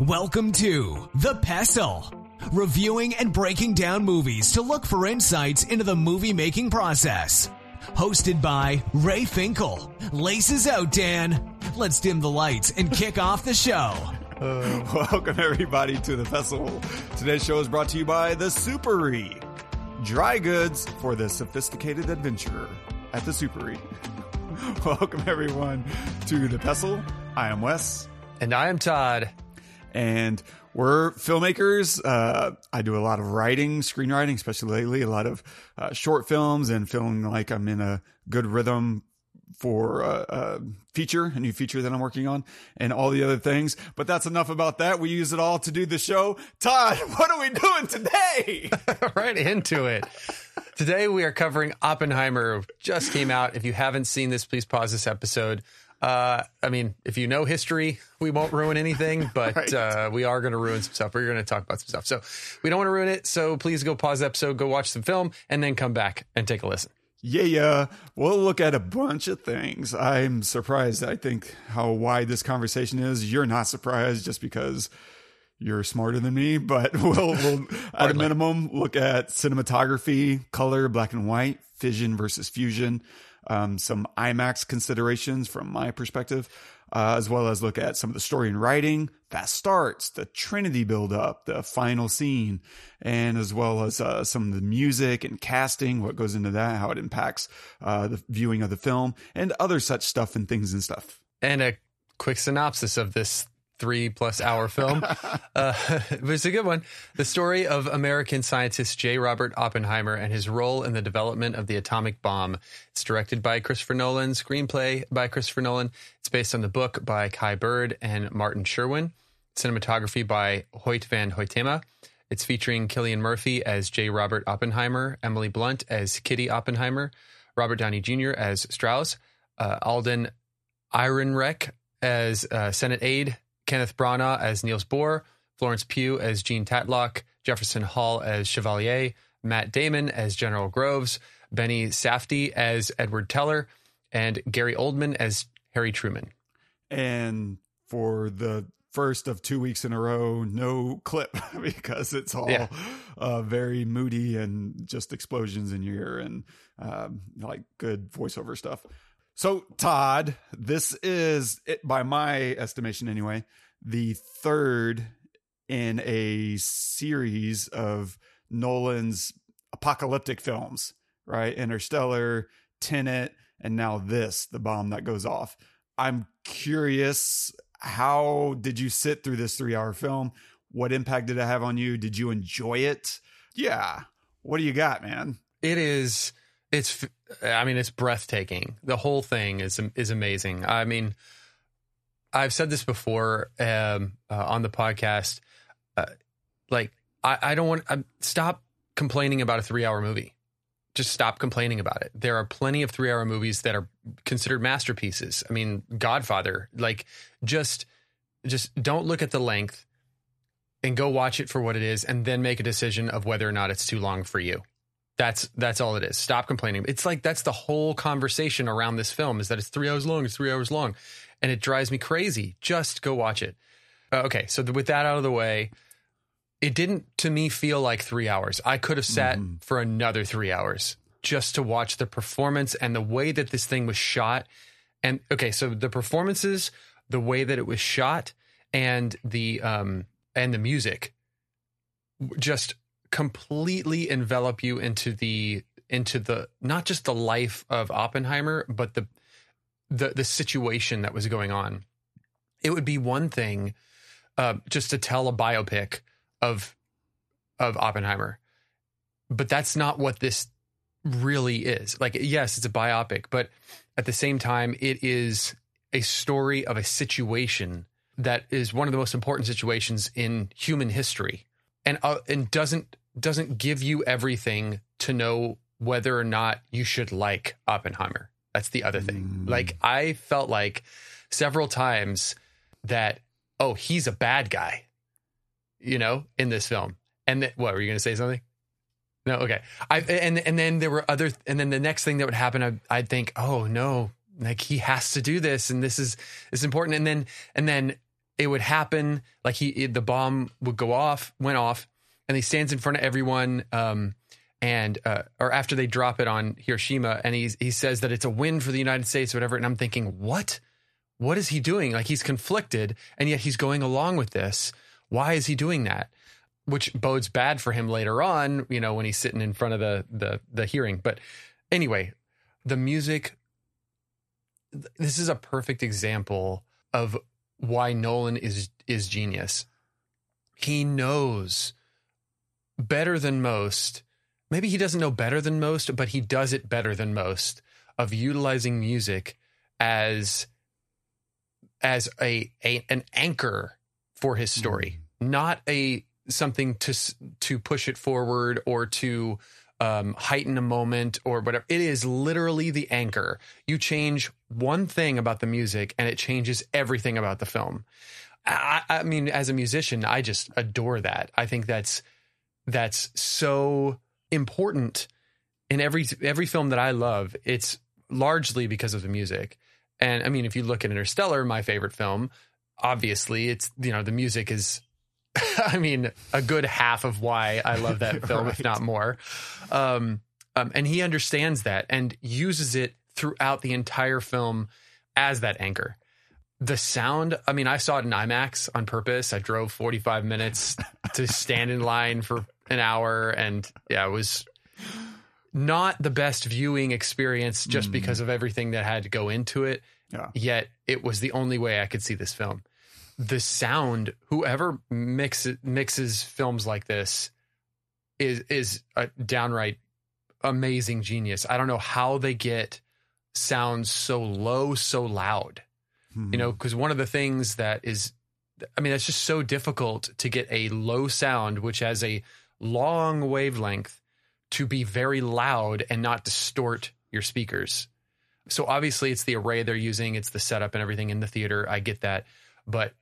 Welcome to The Pestle, reviewing and breaking down movies to look for insights into the movie making process. Hosted by Ray Finkel. Laces out, Dan. Let's dim the lights and kick off the show. Uh, welcome everybody to the festival. Today's show is brought to you by the Supery. Dry goods for the sophisticated adventurer at the Supery. welcome everyone to the Pestle. I am Wes. And I am Todd. And we're filmmakers. Uh, I do a lot of writing, screenwriting, especially lately, a lot of uh, short films and feeling like I'm in a good rhythm for a, a, feature, a new feature that I'm working on, and all the other things. But that's enough about that. We use it all to do the show. Todd, what are we doing today? right into it. Today we are covering Oppenheimer. Just came out. If you haven't seen this, please pause this episode. Uh, I mean, if you know history, we won't ruin anything, but right. uh, we are going to ruin some stuff. We're going to talk about some stuff. So we don't want to ruin it. So please go pause the episode, go watch some film, and then come back and take a listen. Yeah, yeah. We'll look at a bunch of things. I'm surprised. I think how wide this conversation is. You're not surprised just because you're smarter than me, but we'll, we'll at a minimum look at cinematography, color, black and white, fission versus fusion, um, some IMAX considerations from my perspective, uh, as well as look at some of the story and writing, fast starts, the Trinity build up, the final scene, and as well as uh, some of the music and casting, what goes into that, how it impacts uh, the viewing of the film, and other such stuff and things and stuff. And a quick synopsis of this three plus hour film. uh, it was a good one. The story of American scientist J. Robert Oppenheimer and his role in the development of the atomic bomb. It's directed by Christopher Nolan, screenplay by Christopher Nolan. It's based on the book by Kai Bird and Martin Sherwin. Cinematography by Hoyt van Hoytema. It's featuring Cillian Murphy as J. Robert Oppenheimer, Emily Blunt as Kitty Oppenheimer, Robert Downey Jr. as Strauss, uh, Alden Ehrenreich as uh, Senate aide, Kenneth Branagh as Niels Bohr, Florence Pugh as Jean Tatlock, Jefferson Hall as Chevalier, Matt Damon as General Groves, Benny Safdie as Edward Teller, and Gary Oldman as Harry Truman. And for the first of two weeks in a row, no clip because it's all yeah. uh, very moody and just explosions in your ear and um, like good voiceover stuff. So, Todd, this is, by my estimation anyway, the third in a series of Nolan's apocalyptic films, right? Interstellar, Tenet, and now this, the bomb that goes off. I'm curious, how did you sit through this three hour film? What impact did it have on you? Did you enjoy it? Yeah. What do you got, man? It is it's I mean it's breathtaking. The whole thing is is amazing. I mean I've said this before um, uh, on the podcast. Uh, like I, I don't want to stop complaining about a three hour movie. Just stop complaining about it. There are plenty of three hour movies that are considered masterpieces. I mean, Godfather. Like just just don't look at the length and go watch it for what it is, and then make a decision of whether or not it's too long for you. That's that's all it is. Stop complaining. It's like that's the whole conversation around this film is that it's three hours long. It's three hours long, and it drives me crazy. Just go watch it. Uh, okay, so with that out of the way, it didn't to me feel like three hours. I could have sat mm-hmm. for another three hours just to watch the performance and the way that this thing was shot. And okay, so the performances, the way that it was shot, and the um and the music, just completely envelop you into the into the not just the life of Oppenheimer, but the the the situation that was going on. It would be one thing uh, just to tell a biopic of of Oppenheimer, but that's not what this really is. Like, yes, it's a biopic, but at the same time, it is a story of a situation that is one of the most important situations in human history, and uh, and doesn't doesn't give you everything to know whether or not you should like Oppenheimer. That's the other thing. Mm. Like I felt like several times that oh, he's a bad guy. You know, in this film. And th- what were you going to say something? No, okay. I and and then there were other and then the next thing that would happen I, I'd think, "Oh, no, like he has to do this and this is is important." And then and then it would happen like he the bomb would go off, went off, and he stands in front of everyone. Um, and uh, or after they drop it on Hiroshima, and he he says that it's a win for the United States, or whatever. And I'm thinking, what? What is he doing? Like he's conflicted, and yet he's going along with this. Why is he doing that? Which bodes bad for him later on, you know, when he's sitting in front of the the the hearing. But anyway, the music. This is a perfect example of why Nolan is is genius. He knows better than most maybe he doesn't know better than most, but he does it better than most of utilizing music as as a, a an anchor for his story, mm. not a something to to push it forward or to um, heighten a moment or whatever. It is literally the anchor. You change one thing about the music, and it changes everything about the film. I, I mean, as a musician, I just adore that. I think that's that's so important in every every film that I love. It's largely because of the music. And I mean, if you look at Interstellar, my favorite film, obviously it's you know the music is I mean, a good half of why I love that film, right. if not more. Um, um, and he understands that and uses it throughout the entire film as that anchor. The sound, I mean, I saw it in IMAX on purpose. I drove 45 minutes to stand in line for an hour, and yeah, it was not the best viewing experience just mm. because of everything that had to go into it. Yeah. Yet it was the only way I could see this film. The sound, whoever mixes mixes films like this, is is a downright amazing genius. I don't know how they get sounds so low, so loud. Mm-hmm. You know, because one of the things that is, I mean, it's just so difficult to get a low sound which has a long wavelength to be very loud and not distort your speakers. So obviously it's the array they're using, it's the setup and everything in the theater. I get that, but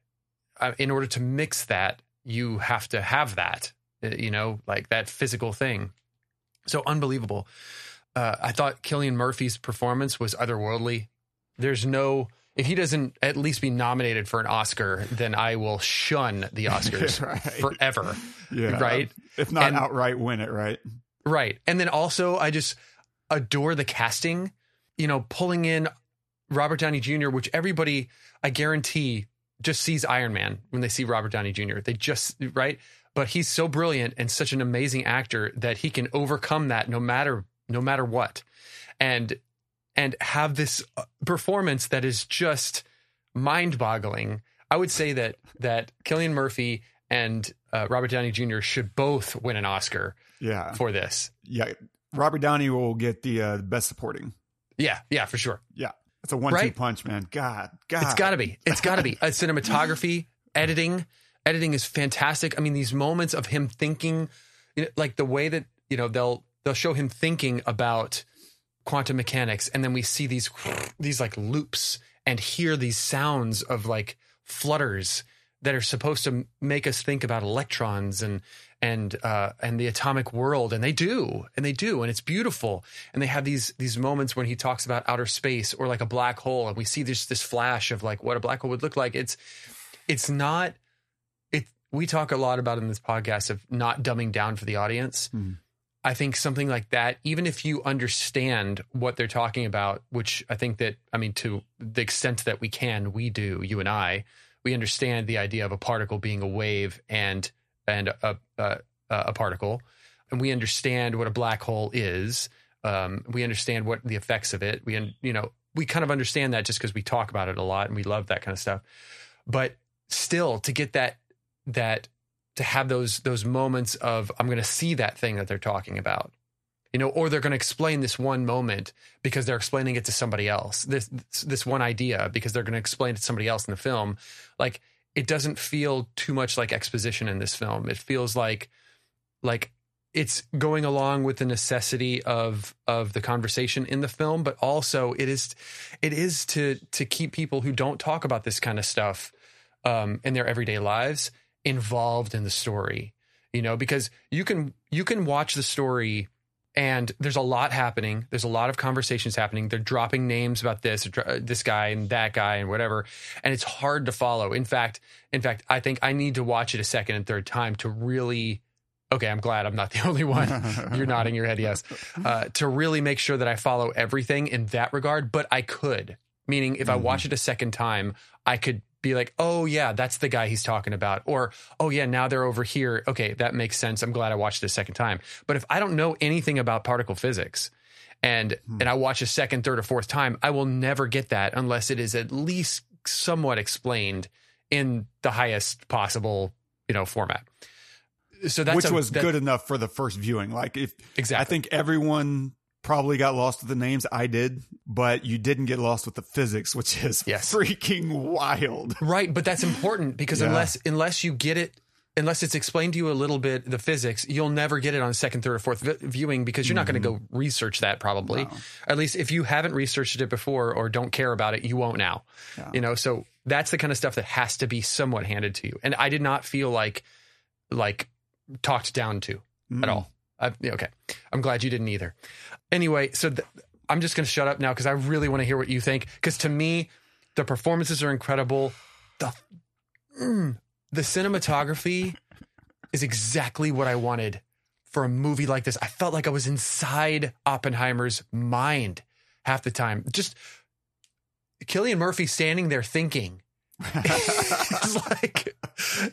uh, in order to mix that, you have to have that, uh, you know, like that physical thing. So unbelievable. Uh, I thought Cillian Murphy's performance was otherworldly. There's no if he doesn't at least be nominated for an Oscar, then I will shun the Oscars right. forever. Yeah. Right. If not and, outright win it, right? Right. And then also, I just adore the casting, you know, pulling in Robert Downey Jr., which everybody, I guarantee, just sees Iron Man when they see Robert Downey Jr. They just, right? But he's so brilliant and such an amazing actor that he can overcome that no matter no matter what. And and have this uh, performance that is just mind-boggling. I would say that that Cillian Murphy and uh, Robert Downey Jr. should both win an Oscar. Yeah. For this. Yeah. Robert Downey will get the uh, best supporting. Yeah. Yeah. For sure. Yeah. It's a one-two right? punch, man. God. God. It's got to be. It's got to be. A cinematography, editing. Editing is fantastic. I mean, these moments of him thinking, you know, like the way that you know they'll they'll show him thinking about quantum mechanics and then we see these these like loops and hear these sounds of like flutters that are supposed to make us think about electrons and and uh, and the atomic world, and they do, and they do, and it's beautiful. And they have these these moments when he talks about outer space or like a black hole, and we see this this flash of like what a black hole would look like. It's it's not it. We talk a lot about in this podcast of not dumbing down for the audience. Mm. I think something like that, even if you understand what they're talking about, which I think that, I mean, to the extent that we can, we do, you and I, we understand the idea of a particle being a wave and and a a, a particle, and we understand what a black hole is. Um, we understand what the effects of it. We you know we kind of understand that just because we talk about it a lot and we love that kind of stuff. But still, to get that that to have those those moments of I'm going to see that thing that they're talking about. You know or they're going to explain this one moment because they're explaining it to somebody else. This this one idea because they're going to explain it to somebody else in the film. Like it doesn't feel too much like exposition in this film. It feels like like it's going along with the necessity of of the conversation in the film but also it is it is to to keep people who don't talk about this kind of stuff um, in their everyday lives involved in the story you know because you can you can watch the story and there's a lot happening. There's a lot of conversations happening. They're dropping names about this, this guy and that guy and whatever, and it's hard to follow. In fact, in fact, I think I need to watch it a second and third time to really. Okay, I'm glad I'm not the only one. You're nodding your head, yes. Uh, to really make sure that I follow everything in that regard, but I could. Meaning, if mm-hmm. I watch it a second time, I could be like, oh, yeah, that's the guy he's talking about. Or, oh, yeah, now they're over here. Okay, that makes sense. I'm glad I watched it a second time. But if I don't know anything about particle physics and, hmm. and I watch a second, third, or fourth time, I will never get that unless it is at least somewhat explained in the highest possible, you know, format. So that's which a, was that, good enough for the first viewing. Like if exactly, I think everyone probably got lost with the names. I did, but you didn't get lost with the physics, which is yes. freaking wild. Right, but that's important because yeah. unless unless you get it unless it's explained to you a little bit the physics, you'll never get it on second, third, or fourth v- viewing because you're not going to go research that probably. No. At least if you haven't researched it before or don't care about it, you won't now. Yeah. You know, so that's the kind of stuff that has to be somewhat handed to you. And I did not feel like like talked down to mm. at all. I, okay, I'm glad you didn't either. Anyway, so th- I'm just going to shut up now because I really want to hear what you think. Because to me, the performances are incredible. The mm, the cinematography is exactly what I wanted for a movie like this. I felt like I was inside Oppenheimer's mind half the time. Just Cillian Murphy standing there thinking is like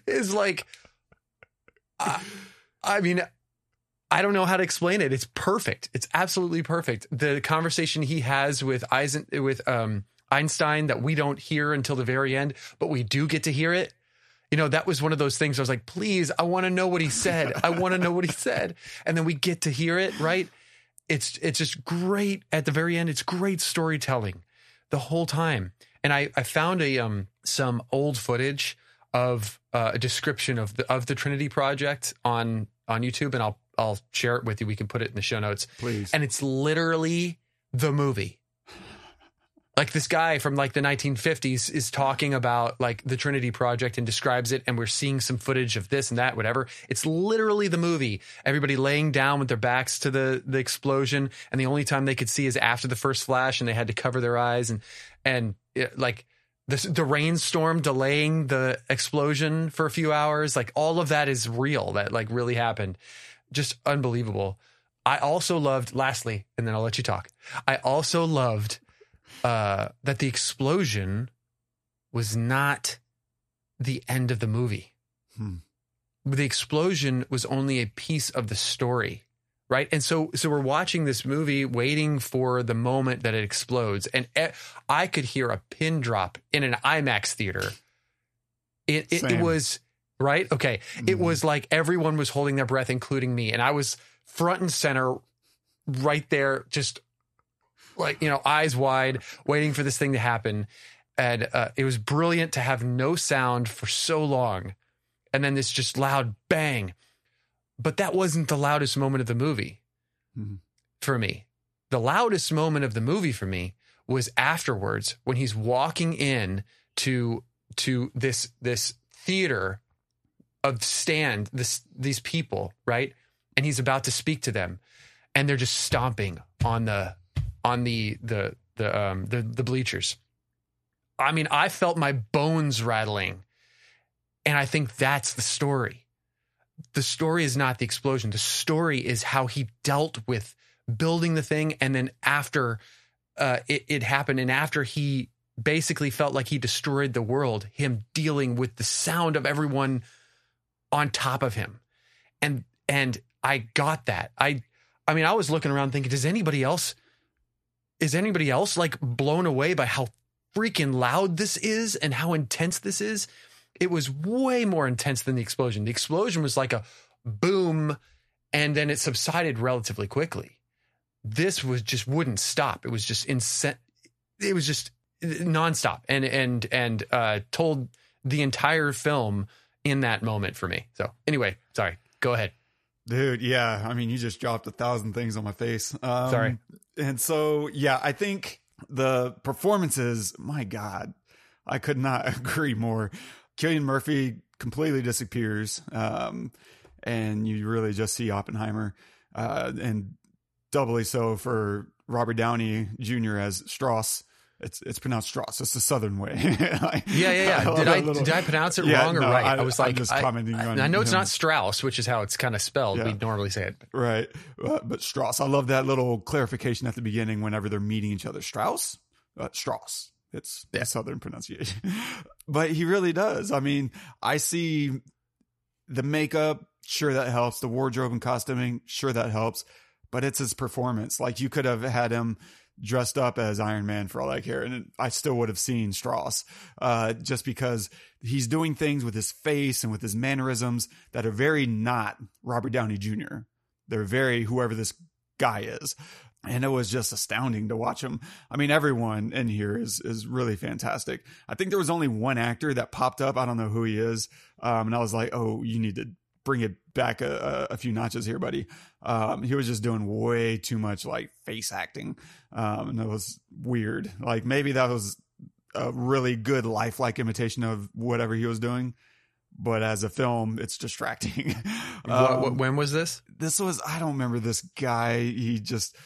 is like. I mean, I don't know how to explain it. It's perfect. It's absolutely perfect. The conversation he has with Eisen with um, Einstein that we don't hear until the very end, but we do get to hear it. You know, that was one of those things I was like, please, I want to know what he said. I want to know what he said. And then we get to hear it, right? It's it's just great at the very end. It's great storytelling the whole time. And I, I found a um some old footage of uh, a description of the of the Trinity project on on YouTube, and I'll I'll share it with you. We can put it in the show notes. Please. And it's literally the movie. Like this guy from like the 1950s is talking about like the Trinity Project and describes it, and we're seeing some footage of this and that, whatever. It's literally the movie. Everybody laying down with their backs to the the explosion, and the only time they could see is after the first flash, and they had to cover their eyes, and and it, like the the rainstorm delaying the explosion for a few hours. Like all of that is real. That like really happened just unbelievable. I also loved, lastly, and then I'll let you talk. I also loved uh, that the explosion was not the end of the movie. Hmm. The explosion was only a piece of the story, right? And so, so we're watching this movie, waiting for the moment that it explodes, and I could hear a pin drop in an IMAX theater. It, it, it was right? Okay. Mm-hmm. It was like everyone was holding their breath, including me. And I was front and center right there, just like, you know, eyes wide, waiting for this thing to happen. And uh, it was brilliant to have no sound for so long. And then this just loud bang. But that wasn't the loudest moment of the movie mm-hmm. for me. The loudest moment of the movie for me was afterwards when he's walking in to to this this theater of stand this these people, right? And he's about to speak to them, and they're just stomping on the on the the the um the the bleachers. I mean, I felt my bones rattling. And I think that's the story. The story is not the explosion. The story is how he dealt with building the thing. And then after uh, it, it happened, and after he basically felt like he destroyed the world, him dealing with the sound of everyone on top of him. And and I got that. I I mean, I was looking around thinking, does anybody else is anybody else like blown away by how freaking loud this is and how intense this is? It was way more intense than the explosion. The explosion was like a boom and then it subsided relatively quickly. This was just wouldn't stop. It was just insane. It was just nonstop and and and uh, told the entire film in that moment for me. So anyway, sorry. Go ahead. Dude, yeah. I mean, you just dropped a thousand things on my face. Um, sorry. And so, yeah, I think the performances, my God, I could not agree more. Cillian Murphy completely disappears. Um, and you really just see Oppenheimer. Uh, and doubly so for Robert Downey Jr. as Strauss. It's it's pronounced Strauss. It's the Southern way. like, yeah, yeah, yeah. Did I little, did I pronounce it yeah, wrong or no, right? I, I, was like, I'm just I, commenting I, on. I know it's not Strauss, which is how it's kind of spelled. Yeah. We normally say it, right? Uh, but Strauss. I love that little clarification at the beginning whenever they're meeting each other. Strauss, uh, Strauss. It's yeah. Southern pronunciation, but he really does. I mean, I see the makeup. Sure, that helps. The wardrobe and costuming. Sure, that helps. But it's his performance. Like you could have had him dressed up as Iron Man for all I care. And I still would have seen Strauss, uh, just because he's doing things with his face and with his mannerisms that are very not Robert Downey Jr. They're very whoever this guy is. And it was just astounding to watch him. I mean, everyone in here is is really fantastic. I think there was only one actor that popped up. I don't know who he is, um, and I was like, "Oh, you need to bring it back a, a few notches here, buddy. Um, he was just doing way too much like face acting. Um, and it was weird. Like maybe that was a really good lifelike imitation of whatever he was doing. But as a film, it's distracting. um, what, when was this? This was, I don't remember this guy. He just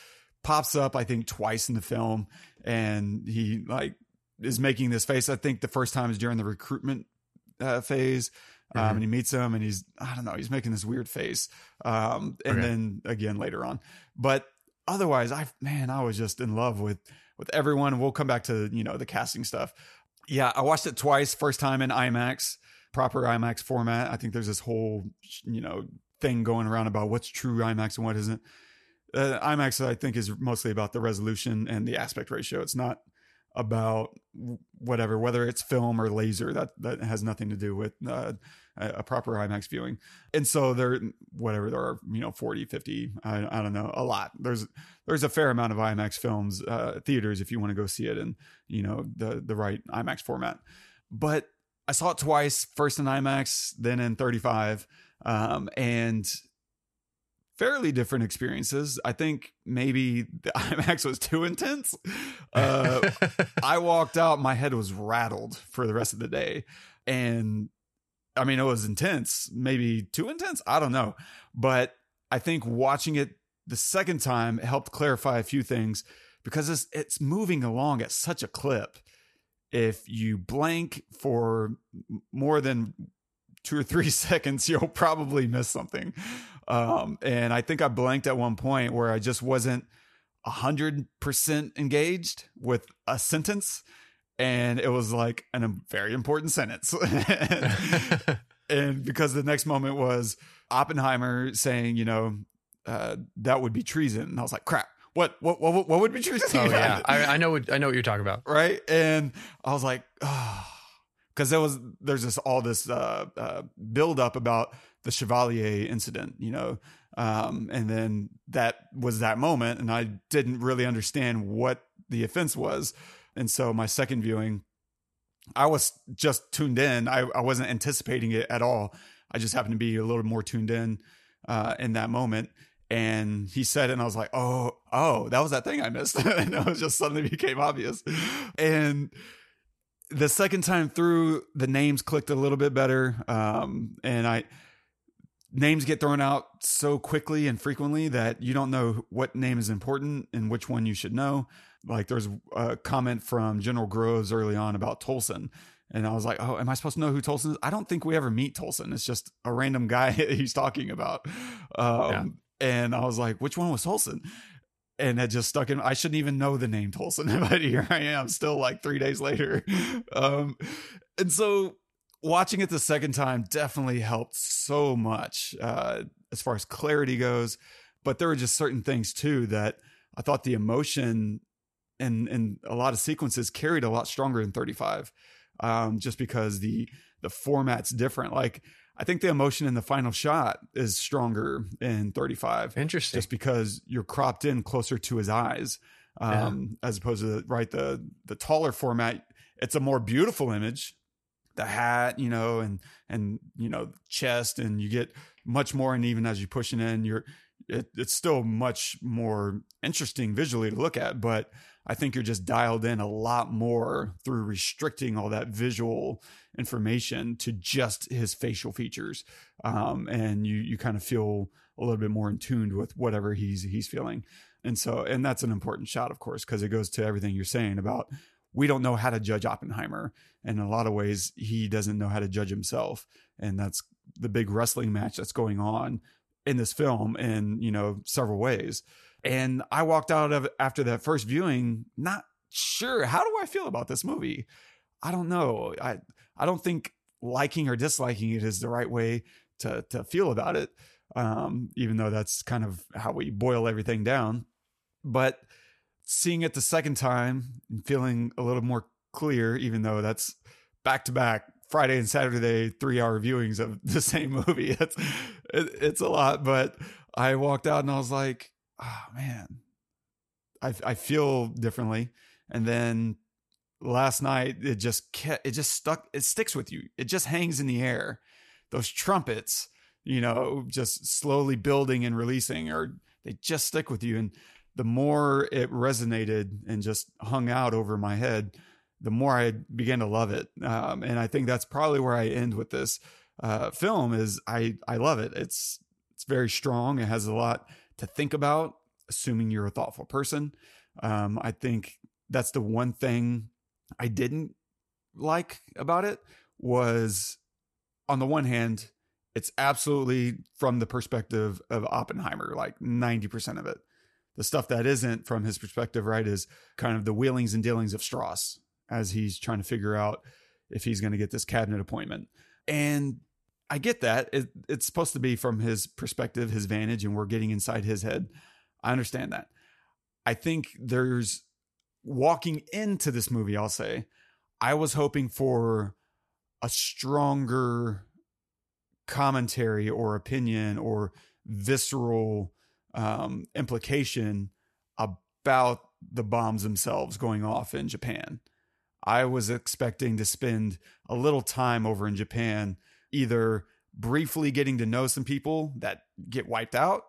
pops up, I think, twice in the film and he like is making this face. I think the first time is during the recruitment uh, phase um, mm-hmm. and he meets him and he's I don't know he's making this weird face. Um, and okay. then again later on. But otherwise I man I was just in love with with everyone. We'll come back to you know the casting stuff. Yeah I watched it twice. First time in IMAX proper IMAX format. I think there's this whole you know thing going around about what's true IMAX and what isn't. Uh, IMAX I think is mostly about the resolution and the aspect ratio. It's not about whatever, whether it's film or laser, that that has nothing to do with uh, a proper IMAX viewing. And so there, whatever there are, you know, 40, 50, I, I don't know, a lot. There's there's a fair amount of IMAX films, uh, theaters if you want to go see it in, you know, the the right IMAX format. But I saw it twice, first in IMAX, then in 35, um, and fairly different experiences. I think maybe the IMAX was too intense. Uh, I walked out, my head was rattled for the rest of the day. And I mean, it was intense, maybe too intense. I don't know. But I think watching it the second time helped clarify a few things because it's, it's moving along at such a clip. If you blank for more than two or three seconds, you'll probably miss something. Um, and I think I blanked at one point where I just wasn't a hundred percent engaged with a sentence. And it was like an, a very important sentence. and because the next moment was Oppenheimer saying, you know, uh, that would be treason. And I was like, crap. What what what, what would be treason? Oh yeah, I, I, know what I know what you're talking about. Right, and I was like, oh because there was there's this all this uh, uh, build up about the Chevalier incident, you know, um, and then that was that moment, and I didn't really understand what the offense was, and so my second viewing, I was just tuned in. I, I wasn't anticipating it at all. I just happened to be a little more tuned in uh, in that moment. And he said it, and I was like, "Oh, oh, that was that thing I missed." and it was just suddenly became obvious. And the second time through, the names clicked a little bit better. Um, and I names get thrown out so quickly and frequently that you don't know what name is important and which one you should know. Like there's a comment from General Groves early on about Tolson. And I was like, oh, am I supposed to know who Tolson is? I don't think we ever meet Tolson. It's just a random guy he's talking about. Um, yeah. And I was like, which one was Tolson? and it just stuck in. I shouldn't even know the name Tolson, but here I am, still like three days later. Um, and so watching it the second time definitely helped so much uh, as far as clarity goes. But there were just certain things too that I thought the emotion and and a lot of sequences carried a lot stronger in 35, um, just because the the format's different. Like I think the emotion in the final shot is stronger in 35. Interesting. Just because you're cropped in closer to his eyes. Um, yeah. as opposed to right the the taller format, it's a more beautiful image. The hat, you know, and and you know, chest, and you get much more. And even as you're pushing in, you're it, it's still much more interesting visually to look at. But I think you're just dialed in a lot more through restricting all that visual information to just his facial features, um, and you you kind of feel a little bit more in tuned with whatever he's he's feeling. And so, and that's an important shot, of course, because it goes to everything you're saying about we don't know how to judge Oppenheimer. And in a lot of ways, he doesn't know how to judge himself. And that's the big wrestling match that's going on in this film in, you know, several ways. And I walked out of after that first viewing, not sure how do I feel about this movie? I don't know. I I don't think liking or disliking it is the right way to to feel about it. Um, even though that's kind of how we boil everything down. But seeing it the second time and feeling a little more clear, even though that's back to back Friday and Saturday three hour viewings of the same movie. It's it, it's a lot, but I walked out and I was like, oh man, I I feel differently. And then last night it just kept, it just stuck it sticks with you. It just hangs in the air. Those trumpets, you know, just slowly building and releasing, or they just stick with you. And the more it resonated and just hung out over my head, the more I began to love it. Um, and I think that's probably where I end with this uh, film. Is I I love it. It's it's very strong. It has a lot to think about. Assuming you're a thoughtful person, um, I think that's the one thing I didn't like about it was on the one hand, it's absolutely from the perspective of Oppenheimer, like 90% of it. The stuff that isn't from his perspective, right, is kind of the wheelings and dealings of Strauss as he's trying to figure out if he's going to get this cabinet appointment. And I get that. It, it's supposed to be from his perspective, his vantage, and we're getting inside his head. I understand that. I think there's walking into this movie, I'll say, I was hoping for a stronger commentary or opinion or visceral um, implication about the bombs themselves going off in Japan. I was expecting to spend a little time over in Japan, either briefly getting to know some people that get wiped out,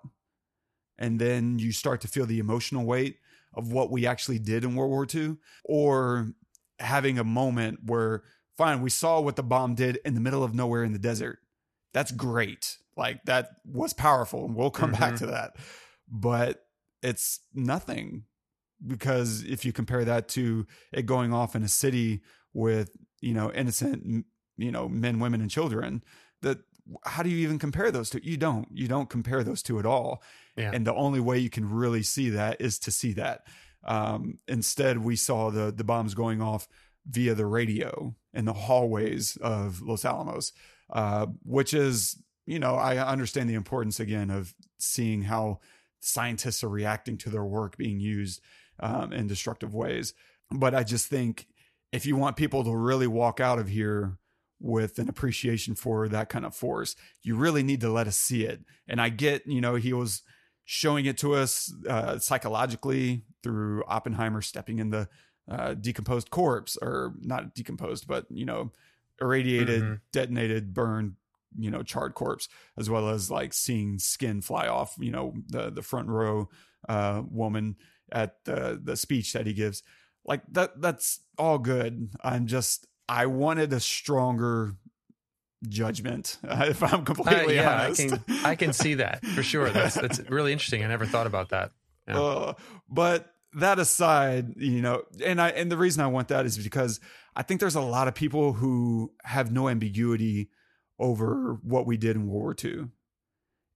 and then you start to feel the emotional weight of what we actually did in World War II, or having a moment where, fine, we saw what the bomb did in the middle of nowhere in the desert. That's great. Like that was powerful, and we'll come mm-hmm. back to that. But it's nothing because if you compare that to it going off in a city with you know innocent you know men women and children that how do you even compare those two you don't you don't compare those two at all yeah. and the only way you can really see that is to see that um, instead we saw the the bombs going off via the radio in the hallways of los alamos uh, which is you know i understand the importance again of seeing how scientists are reacting to their work being used um, in destructive ways. But I just think if you want people to really walk out of here with an appreciation for that kind of force, you really need to let us see it. And I get, you know, he was showing it to us uh, psychologically through Oppenheimer stepping in the uh, decomposed corpse, or not decomposed, but you know, irradiated, mm-hmm. detonated, burned, you know, charred corpse, as well as like seeing skin fly off. You know, the the front row uh, woman at the the speech that he gives. Like that that's all good. I'm just I wanted a stronger judgment if I'm completely uh, yeah, honest. I can I can see that for sure. That's that's really interesting. I never thought about that. Yeah. Uh, but that aside, you know, and I and the reason I want that is because I think there's a lot of people who have no ambiguity over what we did in World War II.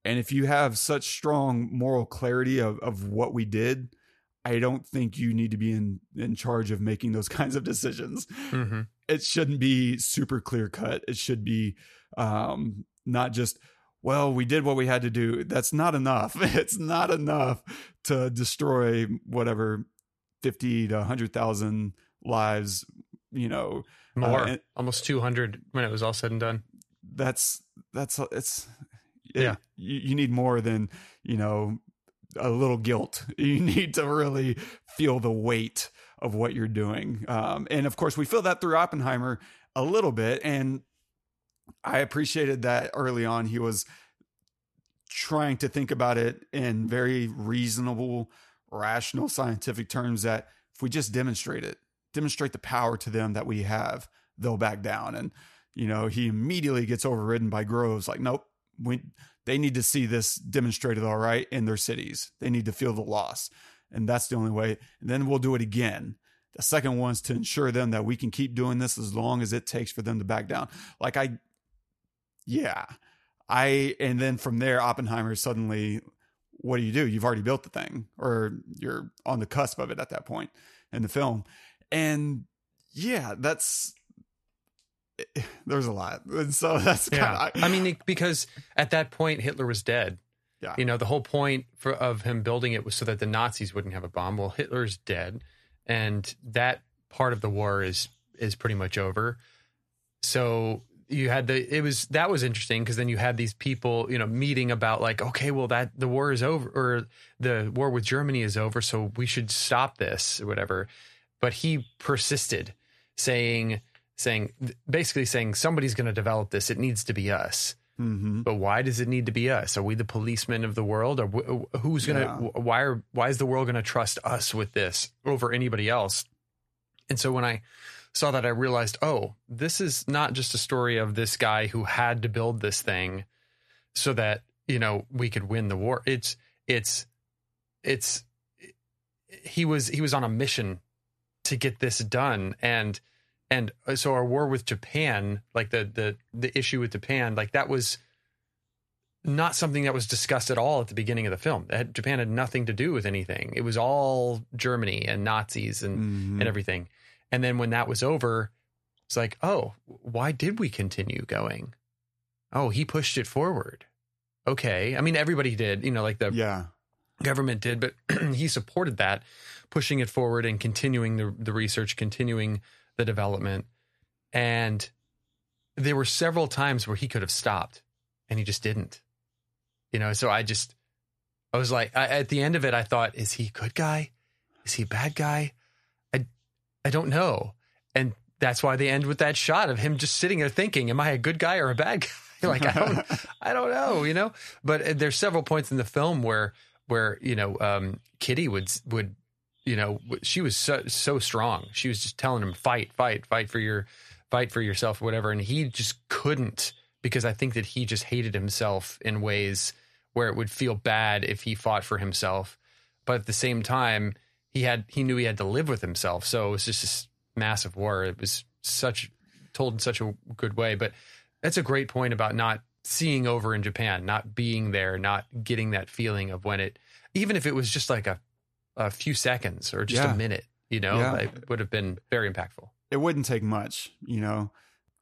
And if you have such strong moral clarity of, of what we did, I don't think you need to be in in charge of making those kinds of decisions. Mm-hmm. It shouldn't be super clear cut. It should be um, not just well, we did what we had to do. That's not enough. It's not enough to destroy whatever fifty to hundred thousand lives. You know, more uh, almost two hundred when it was all said and done. That's that's it's it, yeah. You, you need more than you know a little guilt. You need to really feel the weight of what you're doing. Um, and of course, we feel that through Oppenheimer a little bit. And I appreciated that early on. He was trying to think about it in very reasonable, rational, scientific terms that if we just demonstrate it, demonstrate the power to them that we have, they'll back down. And, you know, he immediately gets overridden by Groves, like, nope, we they need to see this demonstrated all right in their cities. They need to feel the loss. And that's the only way. And then we'll do it again. The second one's to ensure them that we can keep doing this as long as it takes for them to back down. Like I, yeah, I, and then from there, Oppenheimer suddenly, what do you do? You've already built the thing, or you're on the cusp of it at that point in the film. And yeah, that's, there's a lot. And so that's yeah. Kinda, I, I mean, because at that point, Hitler was dead. Yeah. You know, the whole point for, of him building it was so that the Nazis wouldn't have a bomb. Well, Hitler's dead, and that part of the war is is pretty much over. So you had the it was that was interesting because then you had these people you know meeting about like okay well that the war is over or the war with Germany is over so we should stop this or whatever but he persisted saying saying basically saying somebody's going to develop this. It needs to be us. Mm-hmm. but why does it need to be us? Are we the policemen of the world? Or who's going to yeah. why are why is the world going to trust us with this over anybody else? And so when i saw that i realized oh this is not just a story of this guy who had to build this thing so that you know we could win the war. It's it's it's he was he was on a mission to get this done. And and uh, so our war with Japan, like the the the issue with Japan, like that was not something that was discussed at all at the beginning of the film. Had, Japan had nothing to do with anything. It was all Germany and Nazis and mm-hmm. and everything. And then when that was over, it's like, oh, why did we continue going? Oh, he pushed it forward. Okay, I mean everybody did, you know, like the yeah government did, but he supported that, pushing it forward and continuing the the research, continuing the development. And there were several times where he could have stopped and he just didn't. You know, so I just, I was like, I, at the end of it, I thought, is he a good guy? Is he a bad guy? I, I don't know. And that's why they end with that shot of him just sitting there thinking, am I a good guy or a bad guy? like, I don't, I don't know, you know, but uh, there's several points in the film where, where, you know, um, Kitty would, would you know, she was so, so strong. She was just telling him, fight, fight, fight for your, fight for yourself, whatever. And he just couldn't because I think that he just hated himself in ways where it would feel bad if he fought for himself. But at the same time, he had, he knew he had to live with himself. So it was just this massive war. It was such, told in such a good way. But that's a great point about not seeing over in Japan, not being there, not getting that feeling of when it, even if it was just like a a few seconds or just yeah. a minute, you know, yeah. it would have been very impactful. It wouldn't take much, you know,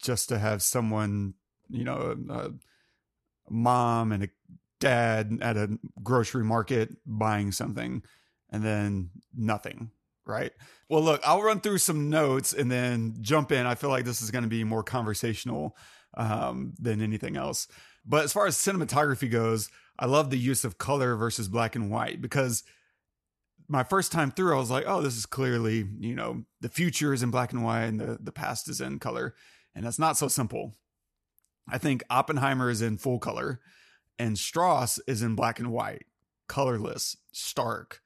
just to have someone, you know, a mom and a dad at a grocery market buying something and then nothing, right? Well, look, I'll run through some notes and then jump in. I feel like this is going to be more conversational um, than anything else. But as far as cinematography goes, I love the use of color versus black and white because my first time through, I was like, oh, this is clearly, you know, the future is in black and white and the, the past is in color. And that's not so simple. I think Oppenheimer is in full color and Strauss is in black and white, colorless, stark,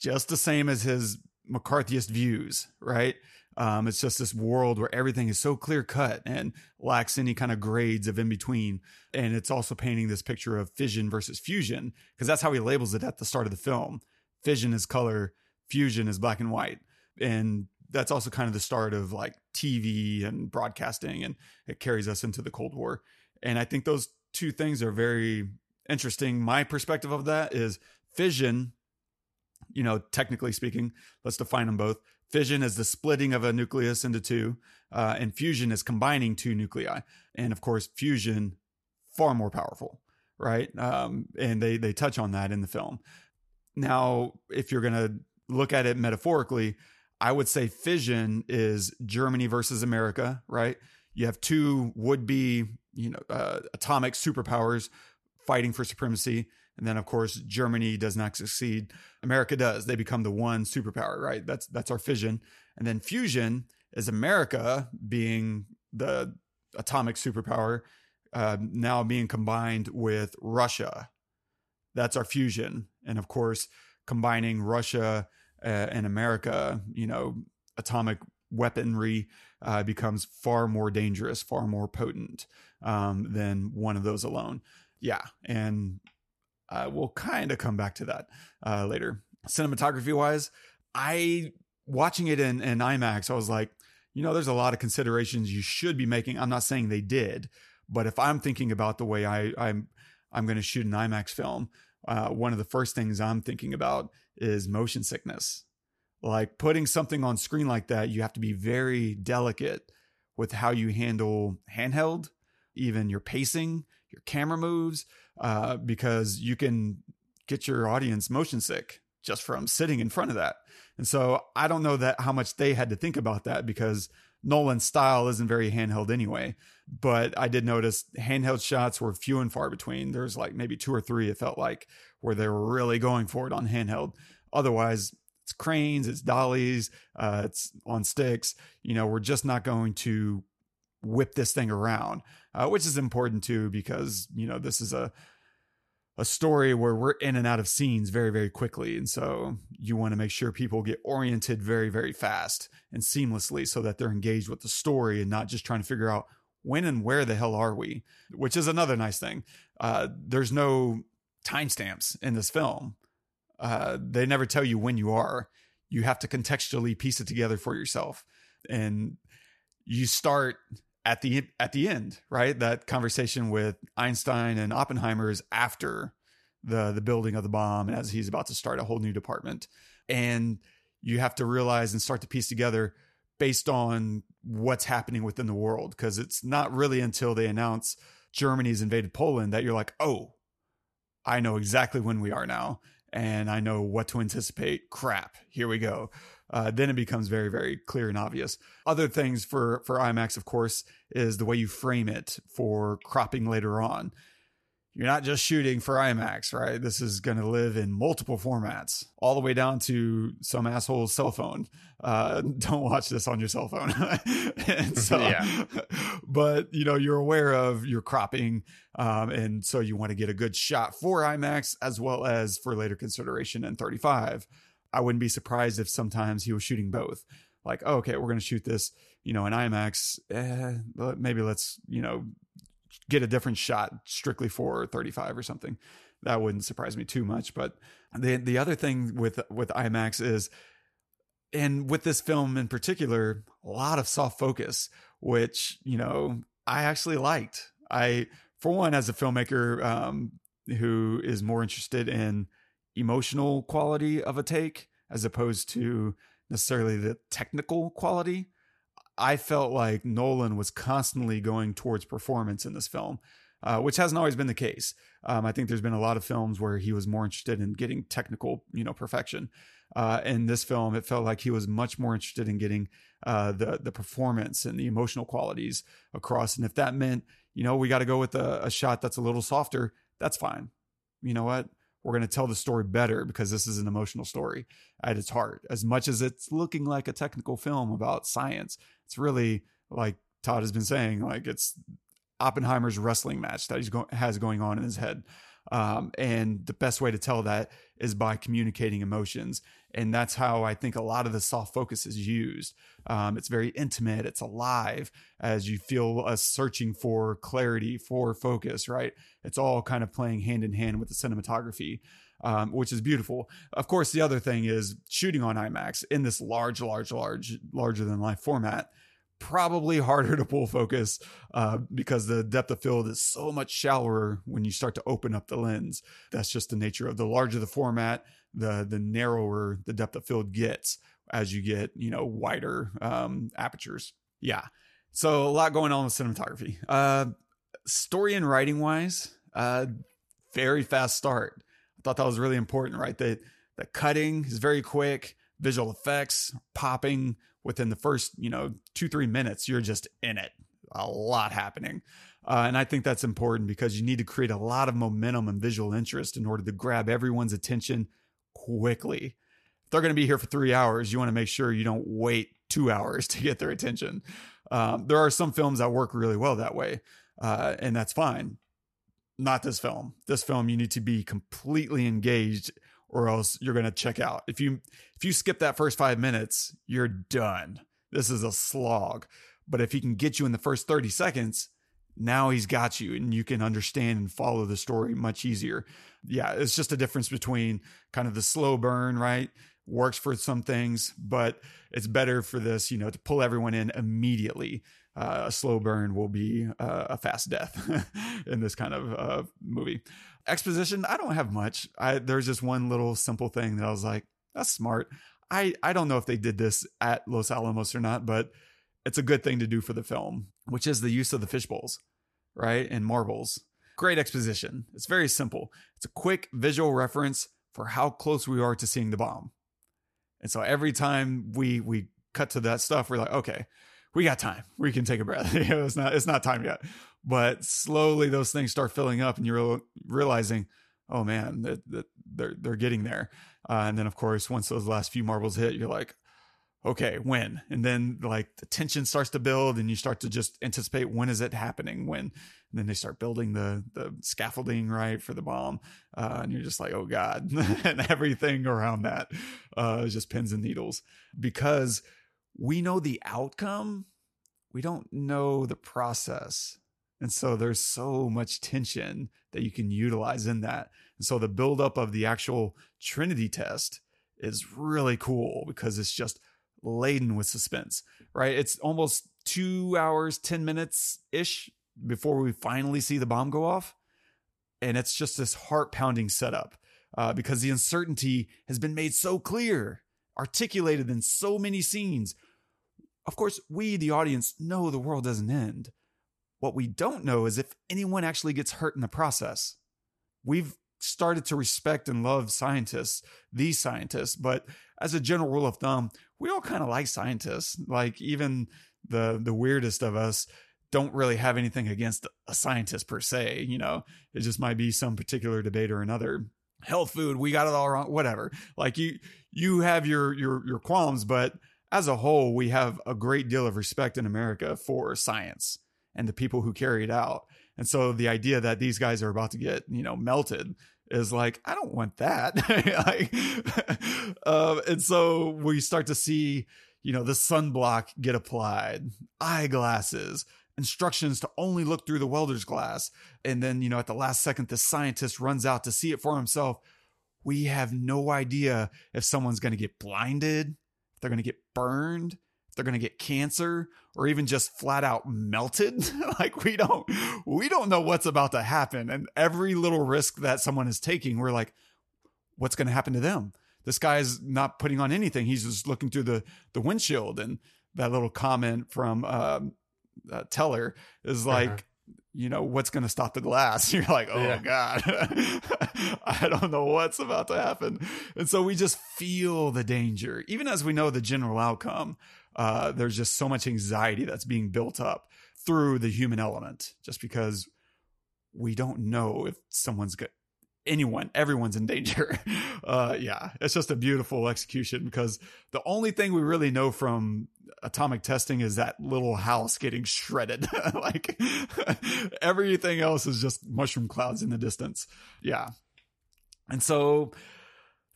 just the same as his McCarthyist views, right? Um, it's just this world where everything is so clear cut and lacks any kind of grades of in between. And it's also painting this picture of fission versus fusion, because that's how he labels it at the start of the film fission is color, fusion is black and white. And that's also kind of the start of like TV and broadcasting, and it carries us into the Cold War. And I think those two things are very interesting. My perspective of that is fission, you know, technically speaking, let's define them both. Fission is the splitting of a nucleus into two, uh, and fusion is combining two nuclei. And of course, fusion far more powerful, right? Um, and they they touch on that in the film. Now, if you're going to look at it metaphorically, I would say fission is Germany versus America, right? You have two would be, you know, uh, atomic superpowers fighting for supremacy. And then of course Germany does not succeed. America does. They become the one superpower, right? That's that's our fission. And then fusion is America being the atomic superpower uh, now being combined with Russia that's our fusion. And of course, combining Russia uh, and America, you know, atomic weaponry uh, becomes far more dangerous, far more potent um, than one of those alone. Yeah, and uh, we'll kind of come back to that uh, later. Cinematography wise, I watching it in, in IMAX, I was like, you know, there's a lot of considerations you should be making. I'm not saying they did, but if I'm thinking about the way I, I'm I'm going to shoot an IMAX film, uh, one of the first things I'm thinking about is motion sickness. Like putting something on screen like that, you have to be very delicate with how you handle handheld, even your pacing, your camera moves, uh, because you can get your audience motion sick just from sitting in front of that. And so I don't know that how much they had to think about that because Nolan's style isn't very handheld anyway. But I did notice handheld shots were few and far between. There's like maybe two or three, it felt like, where they were really going for it on handheld. Otherwise, it's cranes, it's dollies, uh, it's on sticks. You know, we're just not going to whip this thing around, uh, which is important too because you know this is a a story where we're in and out of scenes very very quickly. And so you want to make sure people get oriented very very fast and seamlessly so that they're engaged with the story and not just trying to figure out when and where the hell are we which is another nice thing. Uh, there's no timestamps in this film. Uh, they never tell you when you are. You have to contextually piece it together for yourself. And you start at the at the end, right? That conversation with Einstein and Oppenheimer is after the the building of the bomb and as he's about to start a whole new department. And you have to realize and start to piece together based on what's happening within the world because it's not really until they announce Germany's invaded Poland that you're like, "Oh, I know exactly when we are now and I know what to anticipate. Crap, here we go." Uh, then it becomes very, very clear and obvious. Other things for for IMAX, of course, is the way you frame it for cropping later on. You're not just shooting for IMAX, right? This is going to live in multiple formats, all the way down to some asshole's cell phone. Uh, don't watch this on your cell phone. so, yeah. but you know, you're aware of your cropping, um, and so you want to get a good shot for IMAX as well as for later consideration in 35. I wouldn't be surprised if sometimes he was shooting both. Like, oh, okay, we're going to shoot this, you know, in IMAX. Eh, maybe let's, you know, get a different shot strictly for 35 or something. That wouldn't surprise me too much. But the the other thing with with IMAX is, and with this film in particular, a lot of soft focus, which you know I actually liked. I, for one, as a filmmaker um, who is more interested in emotional quality of a take as opposed to necessarily the technical quality. I felt like Nolan was constantly going towards performance in this film, uh, which hasn't always been the case. Um, I think there's been a lot of films where he was more interested in getting technical, you know, perfection. Uh, in this film, it felt like he was much more interested in getting uh, the the performance and the emotional qualities across. And if that meant, you know, we got to go with a, a shot that's a little softer, that's fine. You know what? We're going to tell the story better because this is an emotional story at its heart. As much as it's looking like a technical film about science, it's really like Todd has been saying, like it's Oppenheimer's wrestling match that he go- has going on in his head. Um, and the best way to tell that is by communicating emotions. And that's how I think a lot of the soft focus is used. Um, it's very intimate, it's alive as you feel us searching for clarity, for focus, right? It's all kind of playing hand in hand with the cinematography. Um, which is beautiful. Of course, the other thing is shooting on IMAX in this large, large, large, larger than life format probably harder to pull focus uh, because the depth of field is so much shallower when you start to open up the lens. That's just the nature of the larger the format, the the narrower the depth of field gets as you get you know wider um, apertures. Yeah, so a lot going on with cinematography. Uh, story and writing wise, uh, very fast start. I thought that was really important, right? That the cutting is very quick, visual effects popping within the first, you know, two, three minutes, you're just in it. A lot happening. Uh, and I think that's important because you need to create a lot of momentum and visual interest in order to grab everyone's attention quickly. If they're going to be here for three hours, you want to make sure you don't wait two hours to get their attention. Um, there are some films that work really well that way, uh, and that's fine. Not this film. This film, you need to be completely engaged or else you're going to check out. If you if you skip that first 5 minutes, you're done. This is a slog. But if he can get you in the first 30 seconds, now he's got you and you can understand and follow the story much easier. Yeah, it's just a difference between kind of the slow burn, right? Works for some things, but it's better for this, you know, to pull everyone in immediately. Uh, a slow burn will be uh, a fast death in this kind of uh, movie. Exposition, I don't have much. I, there's just one little simple thing that I was like, that's smart. I, I don't know if they did this at Los Alamos or not, but it's a good thing to do for the film, which is the use of the fish bowls, right? And marbles. Great exposition. It's very simple. It's a quick visual reference for how close we are to seeing the bomb. And so every time we we cut to that stuff, we're like, okay, we got time. We can take a breath. it's not it's not time yet. But slowly those things start filling up, and you're realizing, oh man, that, they're they're getting there. Uh, and then of course, once those last few marbles hit, you're like, okay, when? And then like the tension starts to build and you start to just anticipate when is it happening? When? And then they start building the the scaffolding right for the bomb. Uh, and you're just like, oh God. and everything around that uh, is just pins and needles because we know the outcome. We don't know the process. And so there's so much tension that you can utilize in that. And so the buildup of the actual Trinity test is really cool because it's just laden with suspense, right? It's almost two hours, 10 minutes ish before we finally see the bomb go off. And it's just this heart pounding setup uh, because the uncertainty has been made so clear, articulated in so many scenes. Of course, we, the audience, know the world doesn't end. What we don't know is if anyone actually gets hurt in the process. We've started to respect and love scientists, these scientists, but as a general rule of thumb, we all kind of like scientists. Like even the the weirdest of us don't really have anything against a scientist per se. You know, it just might be some particular debate or another. Health food, we got it all wrong. Whatever. Like you, you have your your your qualms, but as a whole, we have a great deal of respect in America for science and the people who carry it out. And so the idea that these guys are about to get, you know, melted is like, I don't want that. like, uh, and so we start to see, you know, the sunblock get applied, eyeglasses, instructions to only look through the welder's glass. And then, you know, at the last second, the scientist runs out to see it for himself. We have no idea if someone's going to get blinded, if they're going to get burned, they're going to get cancer or even just flat out melted. Like we don't we don't know what's about to happen. And every little risk that someone is taking we're like what's going to happen to them? This guy's not putting on anything. He's just looking through the the windshield. And that little comment from um, uh, teller is uh-huh. like uh-huh you know what's going to stop the glass? You're like oh yeah. god i don't know what's about to happen. And so we just feel the danger even as we know the general outcome uh, there's just so much anxiety that's being built up through the human element just because we don't know if someone's good anyone everyone's in danger. Uh, yeah it's just a beautiful execution because the only thing we really know from atomic testing is that little house getting shredded. Like everything else is just mushroom clouds in the distance. Yeah. And so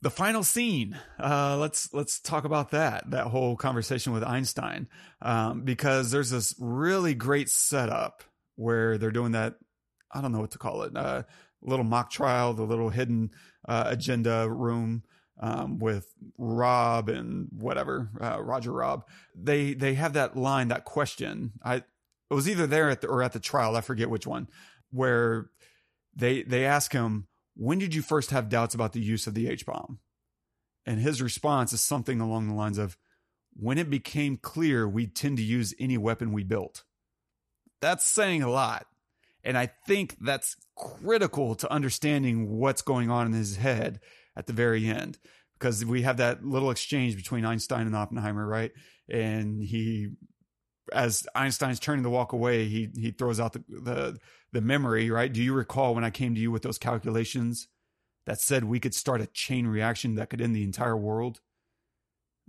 the final scene uh, let's let's talk about that that whole conversation with einstein um, because there's this really great setup where they're doing that i don't know what to call it uh, little mock trial the little hidden uh, agenda room um, with Robb and whatever uh, Roger Robb. They they have that line that question. I it was either there at the, or at the trial i forget which one where they they ask him when did you first have doubts about the use of the H bomb? And his response is something along the lines of, when it became clear we'd tend to use any weapon we built. That's saying a lot. And I think that's critical to understanding what's going on in his head at the very end. Because we have that little exchange between Einstein and Oppenheimer, right? And he as Einstein's turning to walk away, he he throws out the, the the memory, right? Do you recall when I came to you with those calculations that said we could start a chain reaction that could end the entire world?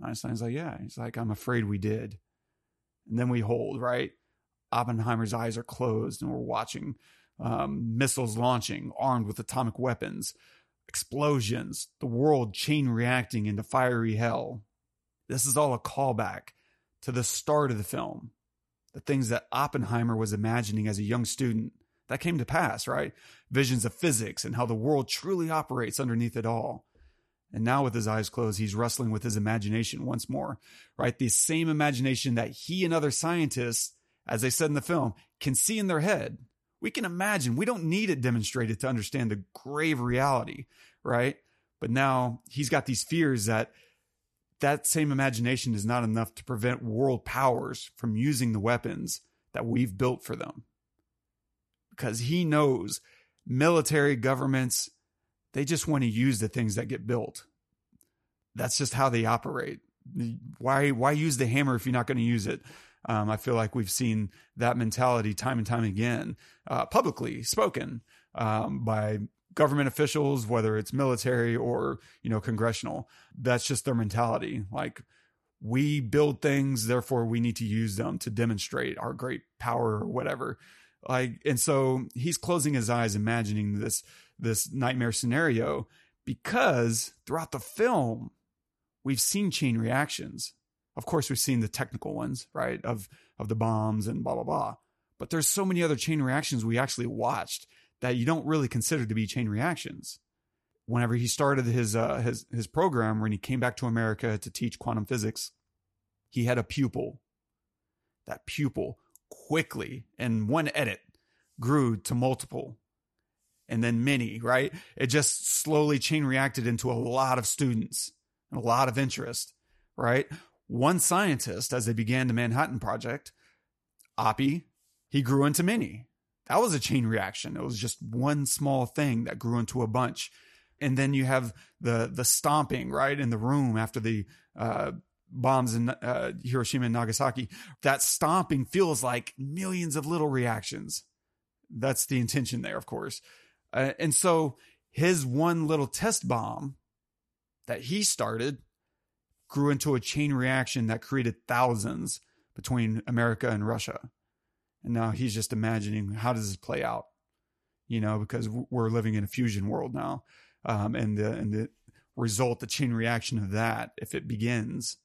Einstein's like, yeah. He's like, I'm afraid we did. And then we hold, right? Oppenheimer's eyes are closed, and we're watching um, missiles launching, armed with atomic weapons, explosions, the world chain reacting into fiery hell. This is all a callback to the start of the film, the things that Oppenheimer was imagining as a young student, that came to pass, right? Visions of physics and how the world truly operates underneath it all. And now, with his eyes closed, he's wrestling with his imagination once more, right? The same imagination that he and other scientists, as they said in the film, can see in their head. We can imagine. We don't need it demonstrated to understand the grave reality, right? But now he's got these fears that that same imagination is not enough to prevent world powers from using the weapons that we've built for them. Because he knows military governments, they just want to use the things that get built. That's just how they operate. Why why use the hammer if you're not going to use it? Um, I feel like we've seen that mentality time and time again, uh, publicly spoken um, by government officials, whether it's military or you know congressional. That's just their mentality. Like we build things, therefore we need to use them to demonstrate our great power or whatever. Like, and so he's closing his eyes, imagining this this nightmare scenario because throughout the film we've seen chain reactions. Of course, we've seen the technical ones, right? Of of the bombs and blah blah blah. But there's so many other chain reactions we actually watched that you don't really consider to be chain reactions. Whenever he started his uh, his his program, when he came back to America to teach quantum physics, he had a pupil. That pupil quickly and one edit grew to multiple and then many, right? It just slowly chain reacted into a lot of students and a lot of interest, right? One scientist, as they began the Manhattan Project, Oppie, he grew into many. That was a chain reaction. It was just one small thing that grew into a bunch. And then you have the the stomping right in the room after the uh, bombs in uh, Hiroshima and Nagasaki. That stomping feels like millions of little reactions. That's the intention there, of course. Uh, and so his one little test bomb that he started grew into a chain reaction that created thousands between America and Russia. And now he's just imagining how does this play out? You know, because we're living in a fusion world now. Um, and the, and the result, the chain reaction of that, if it begins,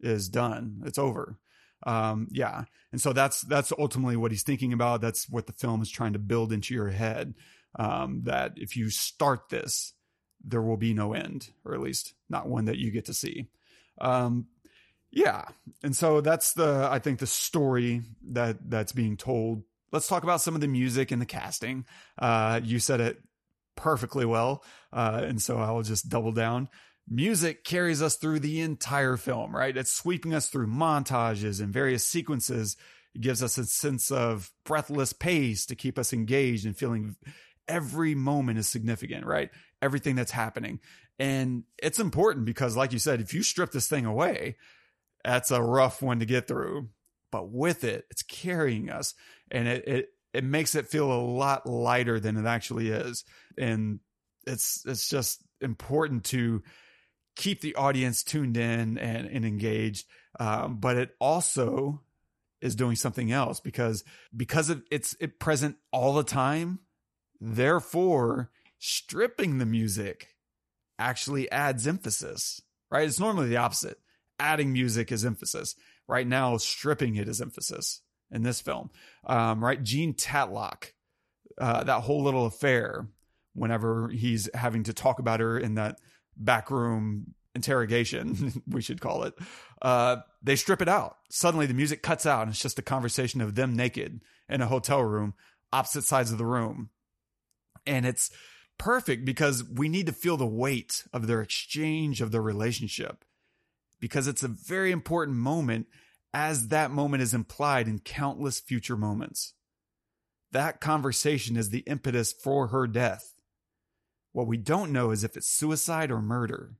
is done. It's over. Um, yeah. And so that's, that's ultimately what he's thinking about. That's what the film is trying to build into your head. Um, that if you start this, there will be no end, or at least not one that you get to see. Um, yeah. And so that's the, I think the story that that's being told. Let's talk about some of the music and the casting. Uh, you said it perfectly well. Uh, and so I will just double down. Music carries us through the entire film, right? It's sweeping us through montages and various sequences. It gives us a sense of breathless pace to keep us engaged and feeling every moment is significant, right? Everything that's happening. And it's important because, like you said, if you strip this thing away, that's a rough one to get through. But with it, it's carrying us and it, it, it makes it feel a lot lighter than it actually is. And it's, it's just important to keep the audience tuned in and, and engaged. Um, but it also is doing something else because, because of it's it present all the time. Therefore, stripping the music actually adds emphasis, right? It's normally the opposite adding music is emphasis. Right now, stripping it is emphasis in this film. Um, right, Jean Tatlock, uh, that whole little affair. Whenever he's having to talk about her in that backroom interrogation, we should call it, uh, they strip it out. Suddenly, the music cuts out, and it's just a conversation of them naked in a hotel room, opposite sides of the room, and it's perfect because we need to feel the weight of their exchange of their relationship because it's a very important moment as that moment is implied in countless future moments. That conversation is the impetus for her death. What we don't know is if it's suicide or murder.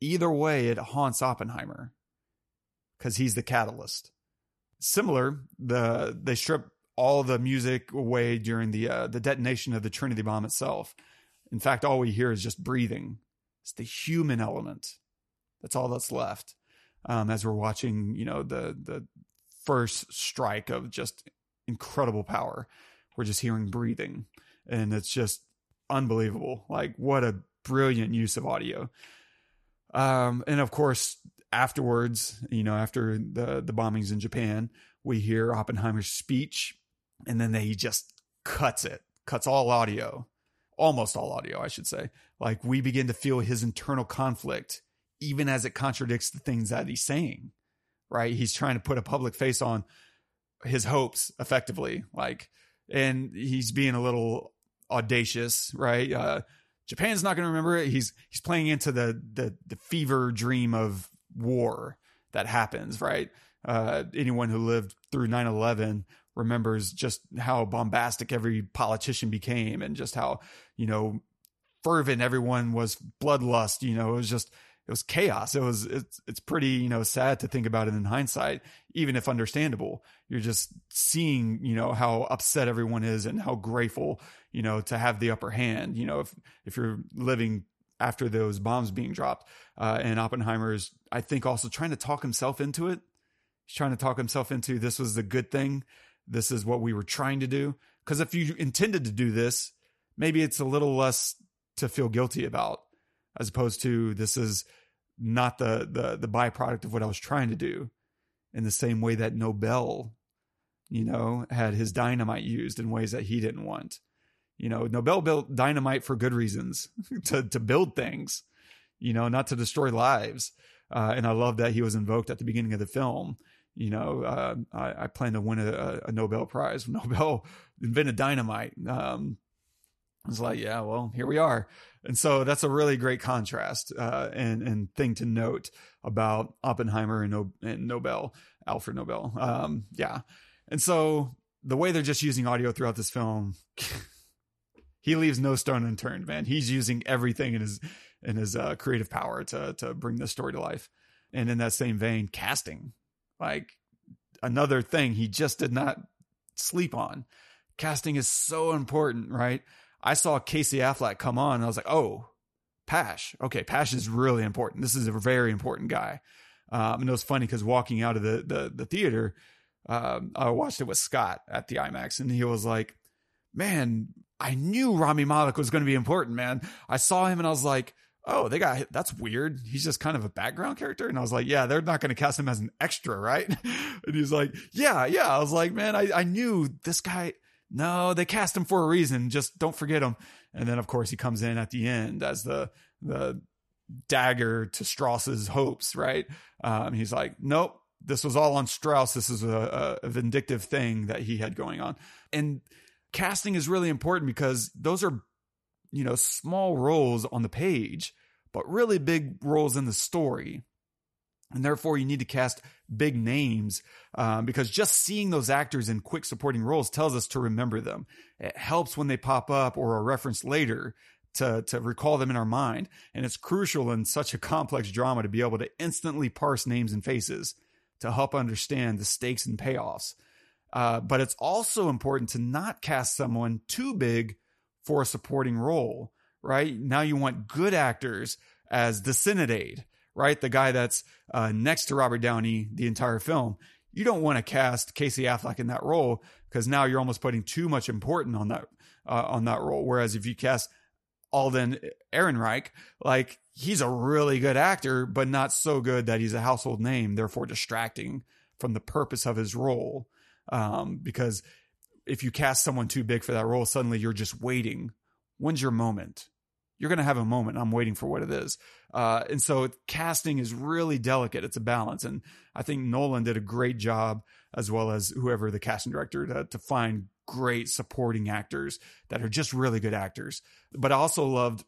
Either way, it haunts Oppenheimer because he's the catalyst. Similar, the they strip all the music away during the uh, the detonation of the Trinity bomb itself. In fact, all we hear is just breathing. It's the human element. That's all that's left um, as we're watching, you know, the the first strike of just incredible power. We're just hearing breathing, and it's just unbelievable. Like what a brilliant use of audio. Um, and of course, afterwards, you know, after the the bombings in Japan, we hear Oppenheimer's speech, and then they just cuts it, cuts all audio, almost all audio, I should say. Like we begin to feel his internal conflict, even as it contradicts the things that he's saying. Right? He's trying to put a public face on his hopes effectively, like, and he's being a little audacious, right? Uh, Japan's not going to remember it. He's he's playing into the the the fever dream of war that happens, right? Uh, anyone who lived through 9/11 remembers just how bombastic every politician became and just how, you know, fervent everyone was bloodlust, you know, it was just it was chaos. It was it's it's pretty, you know, sad to think about it in hindsight, even if understandable. You're just seeing, you know, how upset everyone is and how grateful, you know, to have the upper hand, you know, if if you're living after those bombs being dropped. Uh, and Oppenheimer's, I think, also trying to talk himself into it. He's trying to talk himself into this was the good thing. This is what we were trying to do. Because if you intended to do this, maybe it's a little less to feel guilty about, as opposed to this is not the the the byproduct of what I was trying to do. In the same way that Nobel, you know, had his dynamite used in ways that he didn't want. You know, Nobel built dynamite for good reasons to to build things, you know, not to destroy lives. Uh, and I love that he was invoked at the beginning of the film. You know, uh, I, I, plan to win a, a, Nobel Prize. Nobel invented dynamite. Um, I was like, yeah, well, here we are. And so that's a really great contrast uh, and and thing to note about Oppenheimer and, and Nobel, Alfred Nobel. Um, yeah, and so the way they're just using audio throughout this film, he leaves no stone unturned. Man, he's using everything in his in his uh, creative power to to bring the story to life. And in that same vein, casting, like another thing he just did not sleep on. Casting is so important, right? I saw Casey Affleck come on and I was like, oh, Pash. Okay, Pash is really important. This is a very important guy. Um, and it was funny because walking out of the the, the theater, um, I watched it with Scott at the IMAX, and he was like, "Man, I knew Rami Malek was going to be important, man. I saw him and I was like, oh, they got that's weird. He's just kind of a background character. And I was like, yeah, they're not going to cast him as an extra, right? and he's like, yeah, yeah. I was like, man, I, I knew this guy. No, they cast him for a reason. Just don't forget him. And then of course he comes in at the end as the the dagger to Strauss's hopes, right? Um, he's like, nope, this was all on Strauss. This is a, a vindictive thing that he had going on. And casting is really important because those are, you know, small roles on the page, but really big roles in the story. And therefore, you need to cast big names um, because just seeing those actors in quick supporting roles tells us to remember them. It helps when they pop up or are referenced later to, to recall them in our mind. And it's crucial in such a complex drama to be able to instantly parse names and faces to help understand the stakes and payoffs. Uh, but it's also important to not cast someone too big for a supporting role, right? Now you want good actors as the Synod right? The guy that's uh, next to Robert Downey the entire film. You don't want to cast Casey Affleck in that role because now you're almost putting too much importance on that uh, on that role. Whereas if you cast Alden Ehrenreich, like he's a really good actor, but not so good that he's a household name, therefore distracting from the purpose of his role um, because if you cast someone too big for that role, suddenly you're just waiting. When's your moment? You're going to have a moment. I'm waiting for what it is. Uh, and so casting is really delicate. It's a balance. And I think Nolan did a great job, as well as whoever the casting director, to, to find great supporting actors that are just really good actors. But I also loved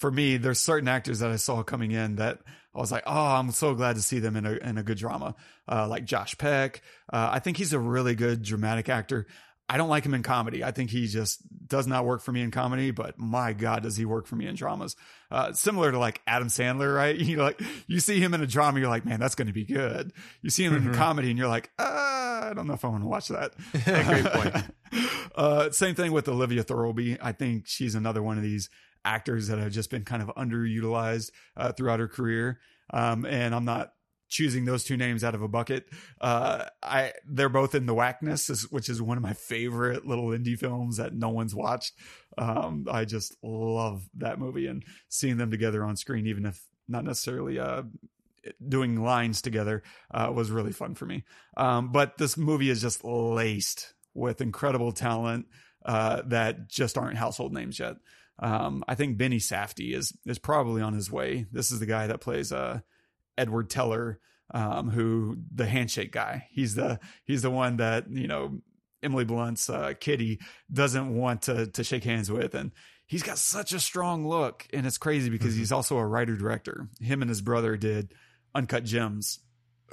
for me, there's certain actors that I saw coming in that I was like, oh, I'm so glad to see them in a in a good drama, uh, like Josh Peck. Uh, I think he's a really good dramatic actor. I don't like him in comedy. I think he just does not work for me in comedy, but my God, does he work for me in dramas? Uh, similar to like Adam Sandler, right? You know, like you see him in a drama, you're like, man, that's going to be good. You see him mm-hmm. in a comedy, and you're like, ah, I don't know if I want to watch that. Great point. uh, same thing with Olivia Thirlby. I think she's another one of these actors that have just been kind of underutilized uh, throughout her career. Um, and I'm not choosing those two names out of a bucket. Uh, I they're both in the Wackness, which is one of my favorite little indie films that no one's watched. Um, I just love that movie and seeing them together on screen, even if not necessarily uh, doing lines together uh, was really fun for me. Um, but this movie is just laced with incredible talent uh, that just aren't household names yet. Um, I think Benny Safdie is is probably on his way. This is the guy that plays uh, Edward Teller, um, who the handshake guy. He's the he's the one that you know Emily Blunt's uh, Kitty doesn't want to to shake hands with, and he's got such a strong look, and it's crazy because mm-hmm. he's also a writer director. Him and his brother did Uncut Gems.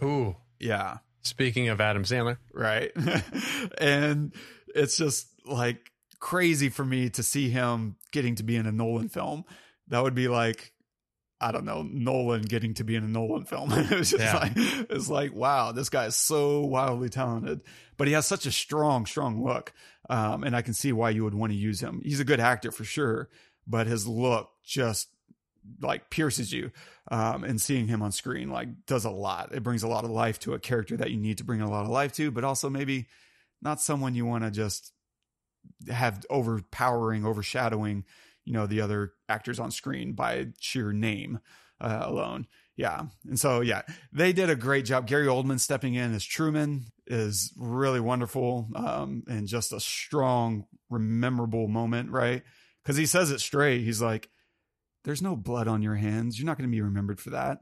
Ooh, yeah. Speaking of Adam Sandler, right? and it's just like crazy for me to see him getting to be in a Nolan film. That would be like I don't know, Nolan getting to be in a Nolan film. it was just yeah. like it's like, wow, this guy is so wildly talented. But he has such a strong, strong look. Um, and I can see why you would want to use him. He's a good actor for sure, but his look just like pierces you. Um, and seeing him on screen like does a lot. It brings a lot of life to a character that you need to bring a lot of life to, but also maybe not someone you want to just have overpowering, overshadowing, you know, the other actors on screen by sheer name uh, alone. Yeah. And so, yeah, they did a great job. Gary Oldman stepping in as Truman is really wonderful um, and just a strong, memorable moment, right? Because he says it straight. He's like, there's no blood on your hands. You're not going to be remembered for that.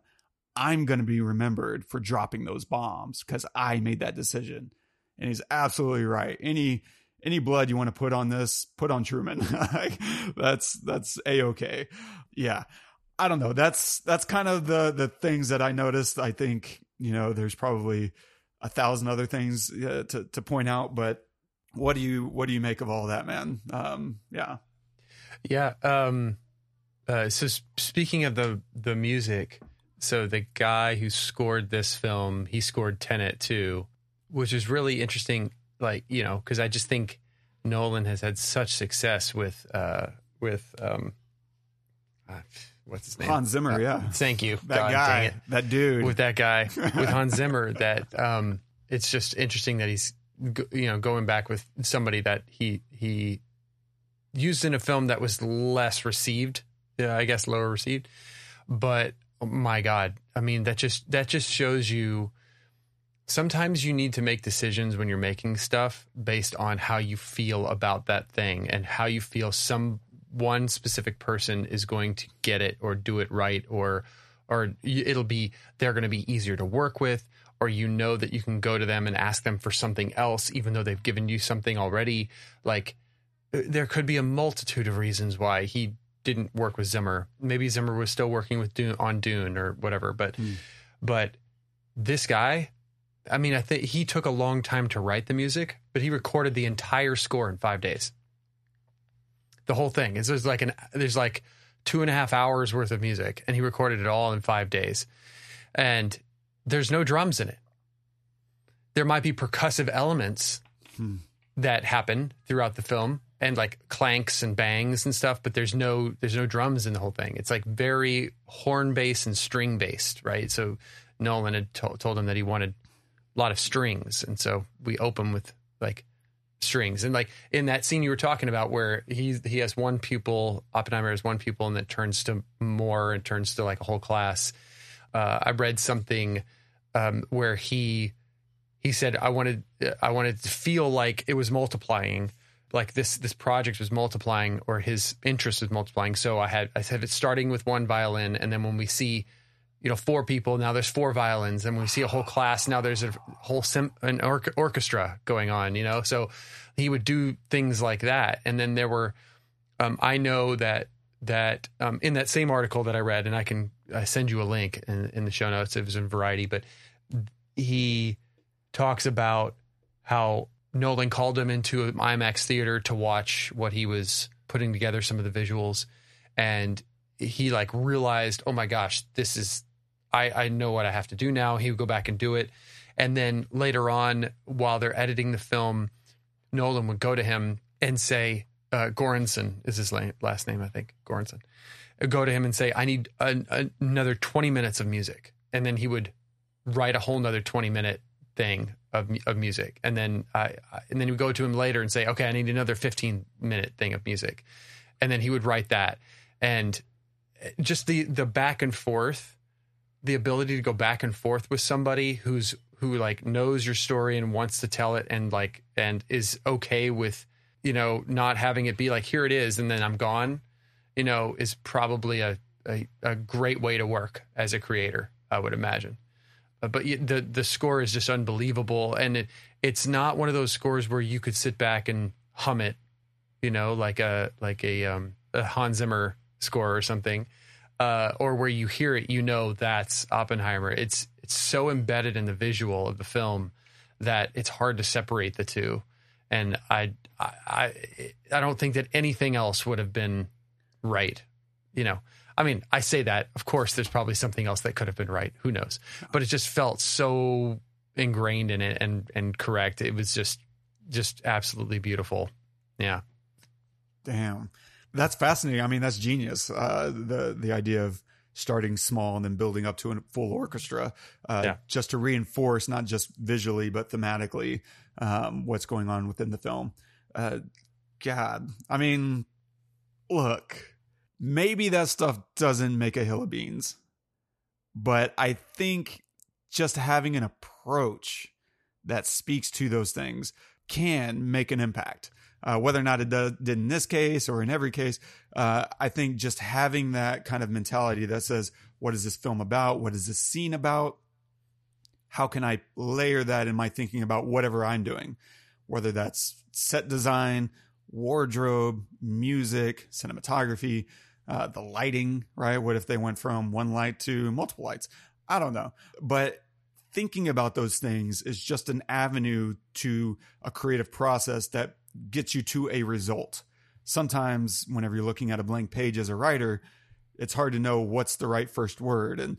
I'm going to be remembered for dropping those bombs because I made that decision. And he's absolutely right. Any any blood you want to put on this, put on Truman. that's that's a okay. Yeah, I don't know. That's that's kind of the the things that I noticed. I think you know there's probably a thousand other things uh, to to point out, but what do you what do you make of all that, man? Um, yeah, yeah. Um, uh, so speaking of the the music, so the guy who scored this film, he scored Tenet too, which is really interesting like you know because I just think Nolan has had such success with uh with um uh, what's his name? Hans Zimmer uh, yeah. thank you. That God, guy that dude. With that guy with Hans Zimmer that um it's just interesting that he's you know going back with somebody that he he used in a film that was less received yeah, I guess lower received. But oh my god I mean that just that just shows you sometimes you need to make decisions when you're making stuff based on how you feel about that thing and how you feel some one specific person is going to get it or do it right or or it'll be they're going to be easier to work with or you know that you can go to them and ask them for something else even though they've given you something already like uh, there could be a multitude of reasons why he didn't work with Zimmer maybe Zimmer was still working with Dune on Dune or whatever but mm. but this guy I mean, I think he took a long time to write the music, but he recorded the entire score in five days. The whole thing is there's like an there's like two and a half hours worth of music, and he recorded it all in five days. And there's no drums in it. There might be percussive elements hmm. that happen throughout the film, and like clanks and bangs and stuff, but there's no there's no drums in the whole thing. It's like very horn based and string based, right? So Nolan had to- told him that he wanted lot of strings, and so we open with like strings. And like in that scene you were talking about, where he he has one pupil, Oppenheimer has one pupil, and it turns to more and turns to like a whole class. Uh, I read something um, where he he said I wanted I wanted to feel like it was multiplying, like this this project was multiplying, or his interest was multiplying. So I had I said it starting with one violin, and then when we see you know four people now there's four violins and we see a whole class now there's a whole sim- an or- orchestra going on you know? So he would do things like that. And then there were um, i know that that um, in that same article that i read and i can I send you a link in, in the show notes it was in variety but he talks about how nolan called him into an imax theater to watch what he was putting together some of the visuals and he like realized, oh my gosh, this is I, I know what I have to do now. He would go back and do it. And then later on, while they're editing the film, Nolan would go to him and say, uh, Goransson is his last name, I think, Goransson. Go to him and say, I need another 20 minutes of music. And then he would write a whole nother 20 minute thing of, of music. And then I, and then he would go to him later and say, okay, I need another 15 minute thing of music. And then he would write that. And just the, the back and forth the ability to go back and forth with somebody who's who like knows your story and wants to tell it and like and is okay with you know not having it be like here it is and then I'm gone, you know, is probably a a, a great way to work as a creator. I would imagine. Uh, but the the score is just unbelievable, and it it's not one of those scores where you could sit back and hum it, you know, like a like a um, a Hans Zimmer score or something uh, or where you hear it, you know that's Oppenheimer. It's it's so embedded in the visual of the film that it's hard to separate the two. And I I I don't think that anything else would have been right. You know, I mean, I say that. Of course, there's probably something else that could have been right. Who knows? But it just felt so ingrained in it and and correct. It was just just absolutely beautiful. Yeah. Damn that's fascinating. I mean, that's genius. Uh, the the idea of starting small and then building up to a full orchestra, uh, yeah. just to reinforce not just visually but thematically um, what's going on within the film. Uh, God, I mean, look, maybe that stuff doesn't make a hill of beans, but I think just having an approach that speaks to those things can make an impact. Uh, whether or not it does, did in this case or in every case, uh, I think just having that kind of mentality that says, what is this film about? What is this scene about? How can I layer that in my thinking about whatever I'm doing? Whether that's set design, wardrobe, music, cinematography, uh, the lighting, right? What if they went from one light to multiple lights? I don't know. But thinking about those things is just an avenue to a creative process that gets you to a result. Sometimes, whenever you're looking at a blank page as a writer, it's hard to know what's the right first word. And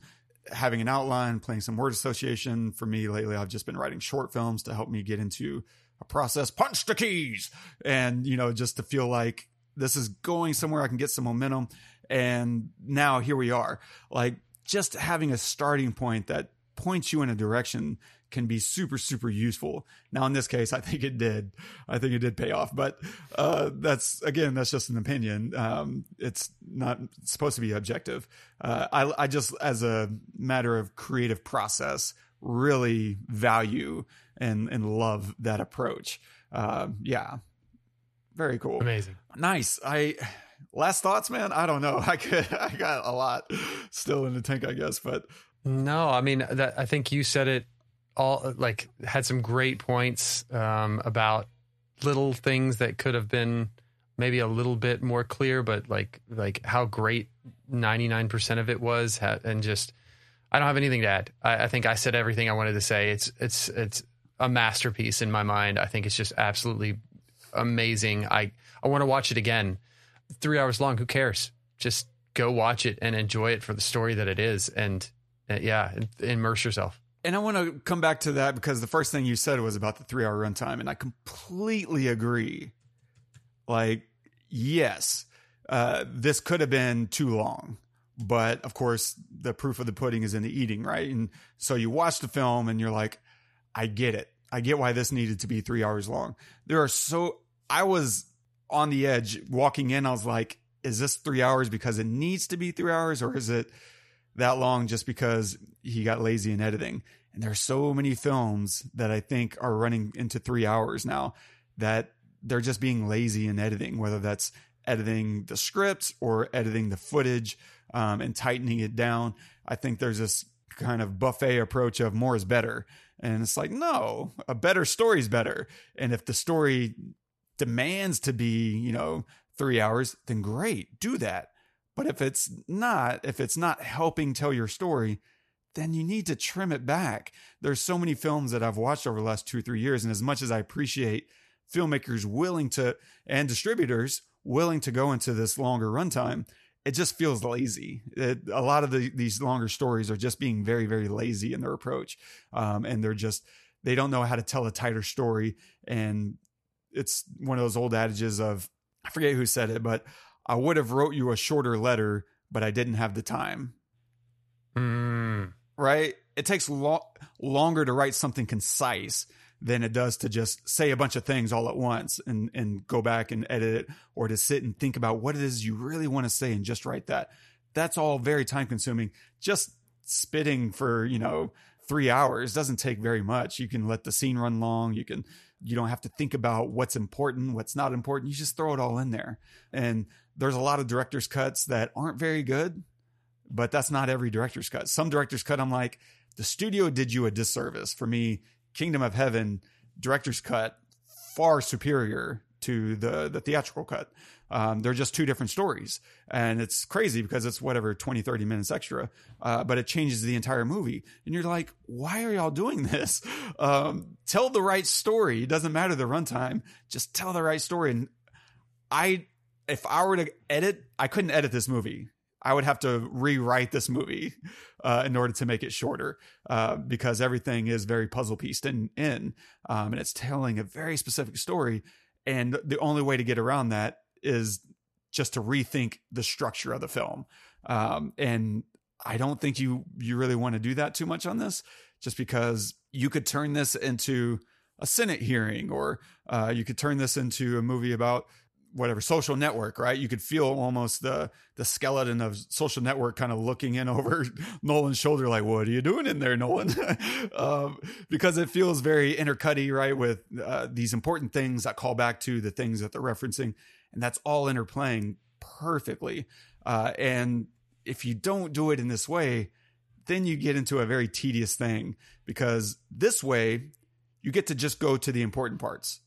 having an outline, playing some word association. For me lately, I've just been writing short films to help me get into a process. Punch the keys, and you know, just to feel like this is going somewhere. I can get some momentum. And now here we are. Like just having a starting point that points you in a direction can be super super useful. Now in this case, I think it did. I think it did pay off, but uh, that's again that's just an opinion. Um, it's not supposed to be objective. Uh, I I just as a matter of creative process really value and and love that approach. Uh, yeah, very cool, amazing, nice. I last thoughts, man. I don't know. I could I got a lot still in the tank, I guess, but no, I mean that I think you said it all like had some great points um, about little things that could have been maybe a little bit more clear, but like like how great ninety nine percent of it was, and just I don't have anything to add. I, I, think I said everything I wanted to say. It's it's it's a masterpiece in my mind. I think it's just absolutely amazing. I I want to watch it again. Three hours long. Who cares? Just go watch it and enjoy it for the story that it is, and uh, yeah, immerse yourself. And I want to come back to that because the first thing you said was about the three hour runtime, and I completely agree. Like, yes, uh, this could have been too long, but of course, the proof of the pudding is in the eating, right? And so you watch the film and you're like, I get it. I get why this needed to be three hours long. There are so, I was on the edge walking in. I was like, is this three hours because it needs to be three hours or is it that long just because he got lazy in editing. And there are so many films that I think are running into three hours now that they're just being lazy in editing, whether that's editing the script or editing the footage um, and tightening it down. I think there's this kind of buffet approach of more is better. And it's like, no, a better story is better. And if the story demands to be, you know, three hours, then great, do that. But if it's not, if it's not helping tell your story, then you need to trim it back. There's so many films that I've watched over the last two, three years. And as much as I appreciate filmmakers willing to, and distributors willing to go into this longer runtime, it just feels lazy. It, a lot of the, these longer stories are just being very, very lazy in their approach. Um, and they're just, they don't know how to tell a tighter story. And it's one of those old adages of, I forget who said it, but I would have wrote you a shorter letter, but I didn't have the time. Mm. Right? It takes lo- longer to write something concise than it does to just say a bunch of things all at once and and go back and edit it or to sit and think about what it is you really want to say and just write that. That's all very time consuming. Just spitting for, you know, three hours doesn't take very much. You can let the scene run long. You can, you don't have to think about what's important, what's not important. You just throw it all in there. And there's a lot of director's cuts that aren't very good, but that's not every director's cut. Some director's cut, I'm like, the studio did you a disservice. For me, Kingdom of Heaven, director's cut, far superior to the the theatrical cut. Um, they're just two different stories. And it's crazy because it's whatever, 20, 30 minutes extra, uh, but it changes the entire movie. And you're like, why are y'all doing this? Um, tell the right story. It doesn't matter the runtime. Just tell the right story. And I, if I were to edit, I couldn't edit this movie. I would have to rewrite this movie uh, in order to make it shorter uh, because everything is very puzzle pieced in, in um, and it's telling a very specific story. And the only way to get around that is just to rethink the structure of the film. Um, and I don't think you you really want to do that too much on this, just because you could turn this into a Senate hearing, or uh, you could turn this into a movie about whatever social network, right? You could feel almost the the skeleton of social network kind of looking in over Nolan's shoulder, like, "What are you doing in there, Nolan?" um, because it feels very intercutty, right, with uh, these important things that call back to the things that they're referencing, and that's all interplaying perfectly. Uh, and if you don't do it in this way, then you get into a very tedious thing because this way you get to just go to the important parts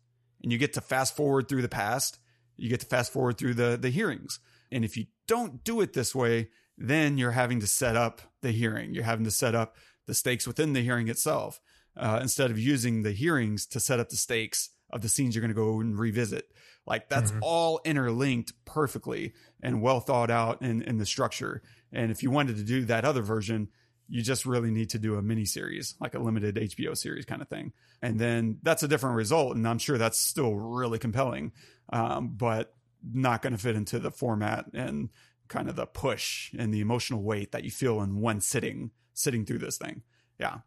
and you get to fast forward through the past. You get to fast forward through the, the hearings. And if you don't do it this way, then you're having to set up the hearing. You're having to set up the stakes within the hearing itself uh, instead of using the hearings to set up the stakes of the scenes you're going to go and revisit. Like that's mm-hmm. all interlinked perfectly and well thought out in, in the structure. And if you wanted to do that other version, you just really need to do a mini series, like a limited HBO series kind of thing. And then that's a different result. And I'm sure that's still really compelling, um, but not going to fit into the format and kind of the push and the emotional weight that you feel in one sitting, sitting through this thing. Yeah.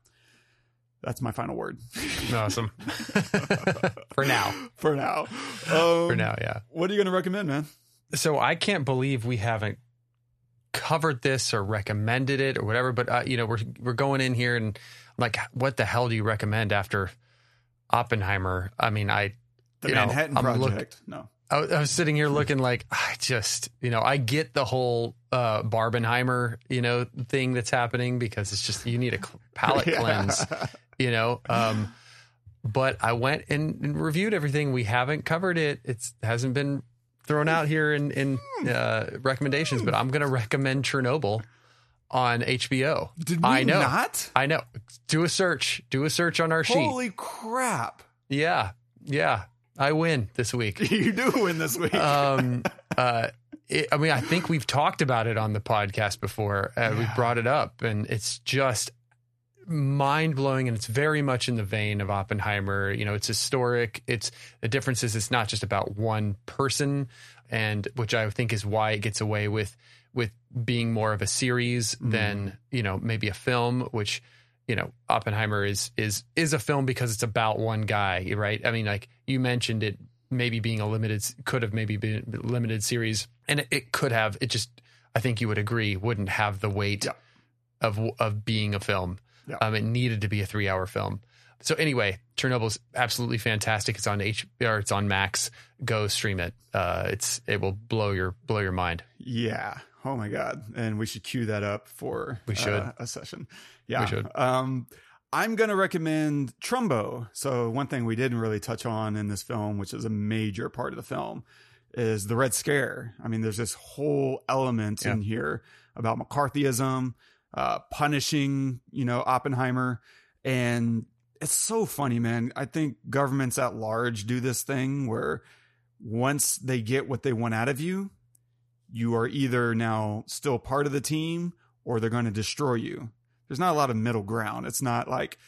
That's my final word. Awesome. For now. For now. Um, For now, yeah. What are you going to recommend, man? So I can't believe we haven't covered this or recommended it or whatever. But uh, you know, we're we're going in here and like, what the hell do you recommend after Oppenheimer? I mean, I the Manhattan know, Project. Look, no. I, I, was sitting here looking like I just, you know, I get the whole uh, Barbenheimer, you know, thing that's happening because it's just you need a palate yeah. cleanse you know. Um, but I went and, and, reviewed everything. We haven't covered it. It hasn't been thrown out here in in uh, recommendations. But I'm going to recommend Chernobyl on HBO. Did we I know. not? I know. Do a search. Do a search on our sheet. Holy crap! Yeah, yeah. I win this week. you do win this week. um, uh, it, I mean, I think we've talked about it on the podcast before. Uh, yeah. We've brought it up, and it's just mind blowing and it's very much in the vein of Oppenheimer. You know, it's historic. It's the difference is it's not just about one person and which I think is why it gets away with with being more of a series mm. than, you know, maybe a film, which, you know, Oppenheimer is is is a film because it's about one guy, right? I mean, like you mentioned it maybe being a limited could have maybe been a limited series and it, it could have it just I think you would agree wouldn't have the weight yeah. of of being a film. Yeah. Um, it needed to be a three hour film. So anyway, Chernobyl's absolutely fantastic. It's on H or it's on Max. Go stream it. Uh, it's it will blow your blow your mind. Yeah. Oh my god. And we should cue that up for we should uh, a session. Yeah. We should. Um, I'm going to recommend Trumbo. So one thing we didn't really touch on in this film, which is a major part of the film, is the Red Scare. I mean, there's this whole element yeah. in here about McCarthyism uh, punishing, you know, Oppenheimer. And it's so funny, man. I think governments at large do this thing where once they get what they want out of you, you are either now still part of the team or they're going to destroy you. There's not a lot of middle ground. It's not like,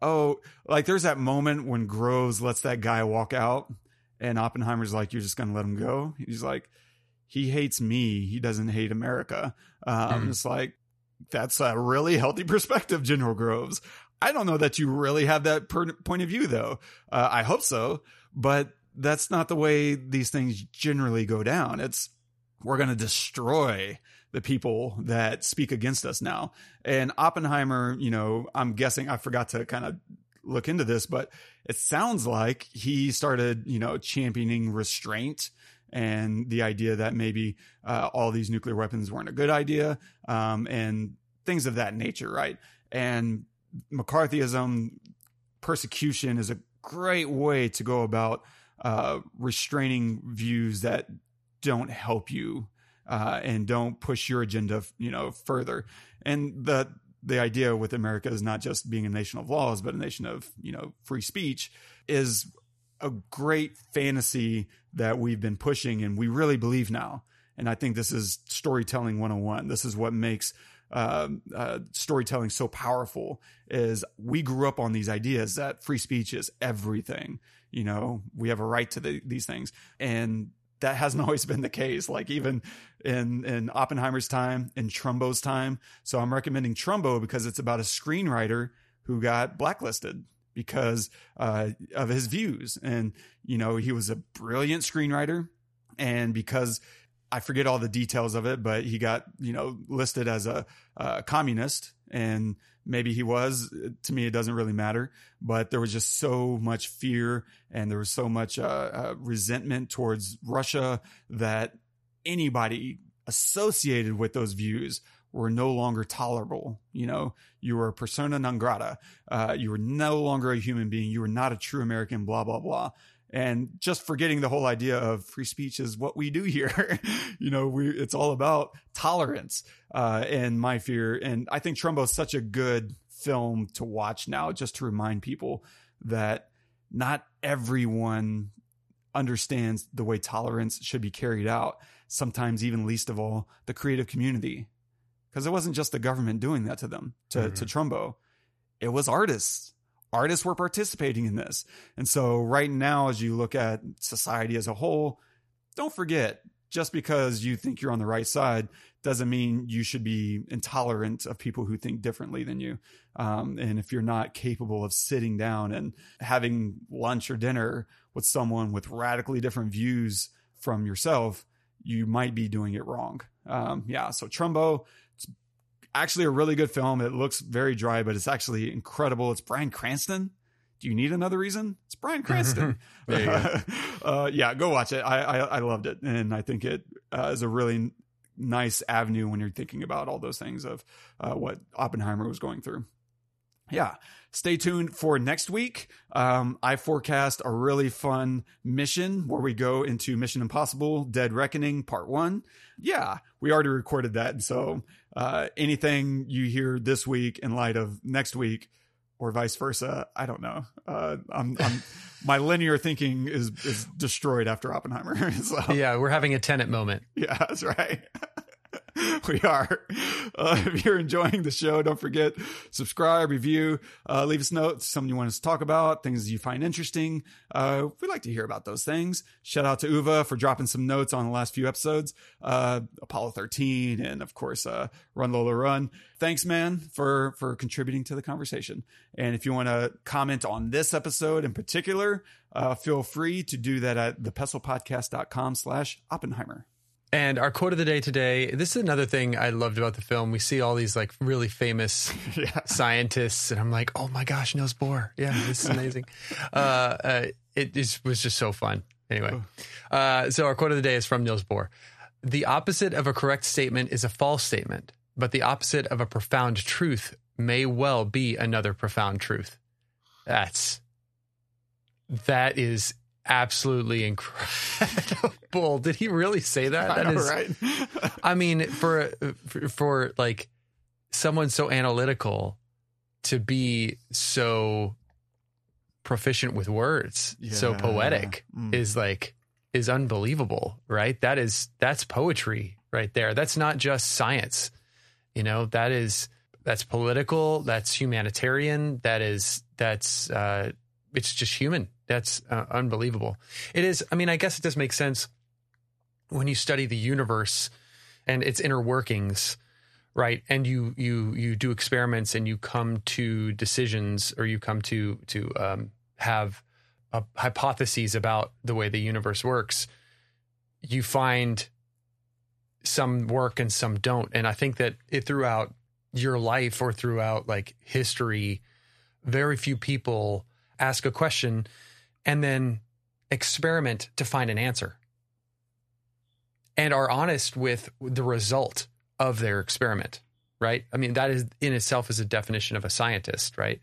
oh, like there's that moment when Groves lets that guy walk out and Oppenheimer's like, you're just going to let him go. He's like, he hates me. He doesn't hate America. Um, mm. It's like, that's a really healthy perspective, General Groves. I don't know that you really have that per- point of view, though. Uh, I hope so, but that's not the way these things generally go down. It's we're going to destroy the people that speak against us now. And Oppenheimer, you know, I'm guessing I forgot to kind of look into this, but it sounds like he started, you know, championing restraint and the idea that maybe uh, all these nuclear weapons weren't a good idea um, and things of that nature, right? And McCarthyism, persecution is a great way to go about uh, restraining views that don't help you uh, and don't push your agenda, you know, further. And the the idea with America is not just being a nation of laws, but a nation of you know free speech is a great fantasy that we've been pushing and we really believe now. And I think this is storytelling 101. This is what makes uh, uh, storytelling so powerful is we grew up on these ideas that free speech is everything. You know, we have a right to the, these things. And that hasn't always been the case. Like even in in Oppenheimer's time, in Trumbo's time. So I'm recommending Trumbo because it's about a screenwriter who got blacklisted because uh, of his views, and you know he was a brilliant screenwriter, and because I forget all the details of it, but he got you know listed as a, a communist. And maybe he was to me it doesn't really matter. But there was just so much fear and there was so much uh, uh, resentment towards russia that anybody associated with those views were no longer tolerable you know you were a persona non grata uh, you were no longer a human being you were not a true american blah blah blah and just forgetting the whole idea of free speech is what we do here. you know, we it's all about tolerance uh, and my fear. And I think Trumbo is such a good film to watch now, just to remind people that not everyone understands the way tolerance should be carried out. Sometimes, even least of all, the creative community, because it wasn't just the government doing that to them to mm-hmm. to Trumbo, it was artists artists were participating in this. And so right now, as you look at society as a whole, don't forget just because you think you're on the right side doesn't mean you should be intolerant of people who think differently than you. Um, and if you're not capable of sitting down and having lunch or dinner with someone with radically different views from yourself, you might be doing it wrong. Um, yeah. So Trumbo, actually a really good film. It looks very dry, but it's actually incredible. It's Bryan Cranston. Do you need another reason? It's Bryan Cranston. go. uh, yeah, go watch it. I, I, I loved it, and I think it uh, is a really nice avenue when you're thinking about all those things of uh, what Oppenheimer was going through. Yeah, stay tuned for next week. Um, I forecast a really fun mission where we go into Mission Impossible Dead Reckoning Part One. Yeah, we already recorded that, and so uh, anything you hear this week in light of next week or vice versa. I don't know. Uh, I'm, I'm my linear thinking is is destroyed after Oppenheimer. so, yeah, we're having a Tenet moment. Yeah, that's right. we are. Uh, if you're enjoying the show, don't forget subscribe, review, uh, leave us notes, something you want us to talk about, things you find interesting. Uh, we'd like to hear about those things. Shout out to Uva for dropping some notes on the last few episodes, uh, Apollo 13, and of course, uh, Run Lola Run. Thanks, man, for for contributing to the conversation. And if you want to comment on this episode in particular, uh, feel free to do that at thepestlepodcast.com slash Oppenheimer. And our quote of the day today, this is another thing I loved about the film. We see all these like really famous yeah. scientists, and I'm like, oh my gosh, Niels Bohr. Yeah, this is amazing. uh, uh, it is, was just so fun. Anyway, uh, so our quote of the day is from Niels Bohr. The opposite of a correct statement is a false statement, but the opposite of a profound truth may well be another profound truth. That's that is absolutely incredible. Did he really say that? That know, is right. I mean, for, for for like someone so analytical to be so proficient with words, yeah. so poetic mm. is like is unbelievable, right? That is that's poetry right there. That's not just science. You know, that is that's political, that's humanitarian, that is that's uh it's just human that's uh, unbelievable. It is. I mean, I guess it does make sense when you study the universe and its inner workings, right? And you you you do experiments and you come to decisions or you come to to um, have hypotheses about the way the universe works. You find some work and some don't. And I think that it throughout your life or throughout like history, very few people ask a question and then experiment to find an answer and are honest with the result of their experiment, right? I mean, that is in itself is a definition of a scientist, right?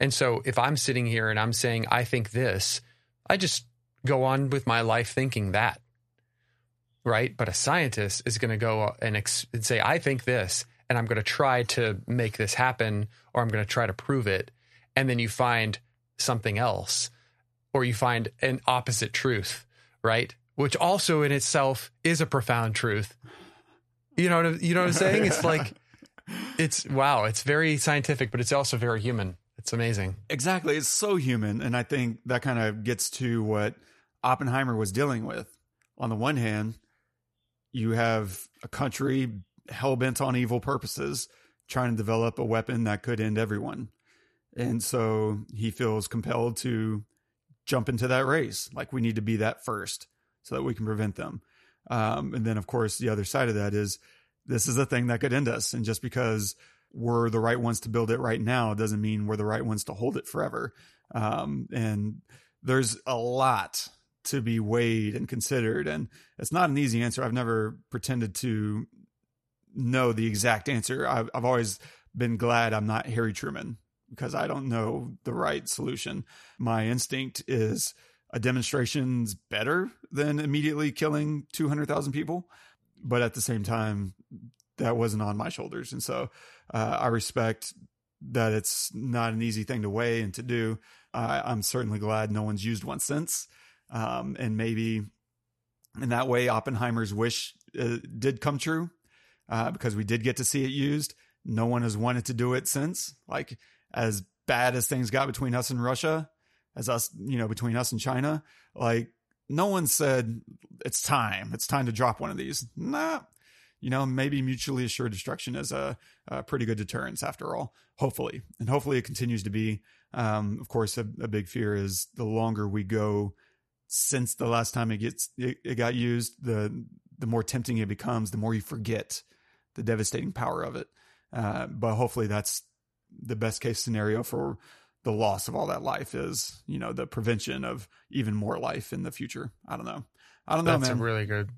And so if I'm sitting here and I'm saying, I think this, I just go on with my life thinking that, right? But a scientist is going to go and, ex- and say, I think this, and I'm going to try to make this happen, or I'm going to try to prove it. And then you find something else, or you find an opposite truth, right? Which also in itself is a profound truth. You know, what, you know what I'm saying? It's like, it's wow, it's very scientific, but it's also very human. It's amazing. Exactly. It's so human. And I think that kind of gets to what Oppenheimer was dealing with. On the one hand, you have a country hell bent on evil purposes trying to develop a weapon that could end everyone. And so he feels compelled to jump into that race. Like we need to be that first so that we can prevent them. Um, and then, of course, the other side of that is this is a thing that could end us. And just because we're the right ones to build it right now doesn't mean we're the right ones to hold it forever. Um, and there's a lot to be weighed and considered. And it's not an easy answer. I've never pretended to know the exact answer. I've, I've always been glad I'm not Harry Truman because I don't know the right solution. My instinct is a demonstration's better than immediately killing 200,000 people. But at the same time, that wasn't on my shoulders. And so uh, I respect that it's not an easy thing to weigh and to do. I'm certainly glad no one's used one since. Um, and maybe in that way, Oppenheimer's wish uh, did come true uh, because we did get to see it used. No one has wanted to do it since. Like as bad as things got between us and Russia, as us, you know, between us and China, like no one said it's time. It's time to drop one of these. Nah, you know, maybe mutually assured destruction is a, a pretty good deterrence after all. Hopefully, and hopefully it continues to be. Um, of course, a, a, big fear is the longer we go since the last time it gets it, it got used, the the more tempting it becomes. The more you forget the devastating power of it. Uh, but hopefully, that's the best case scenario for the loss of all that life is, you know, the prevention of even more life in the future. I don't know. I don't know, that's a really good.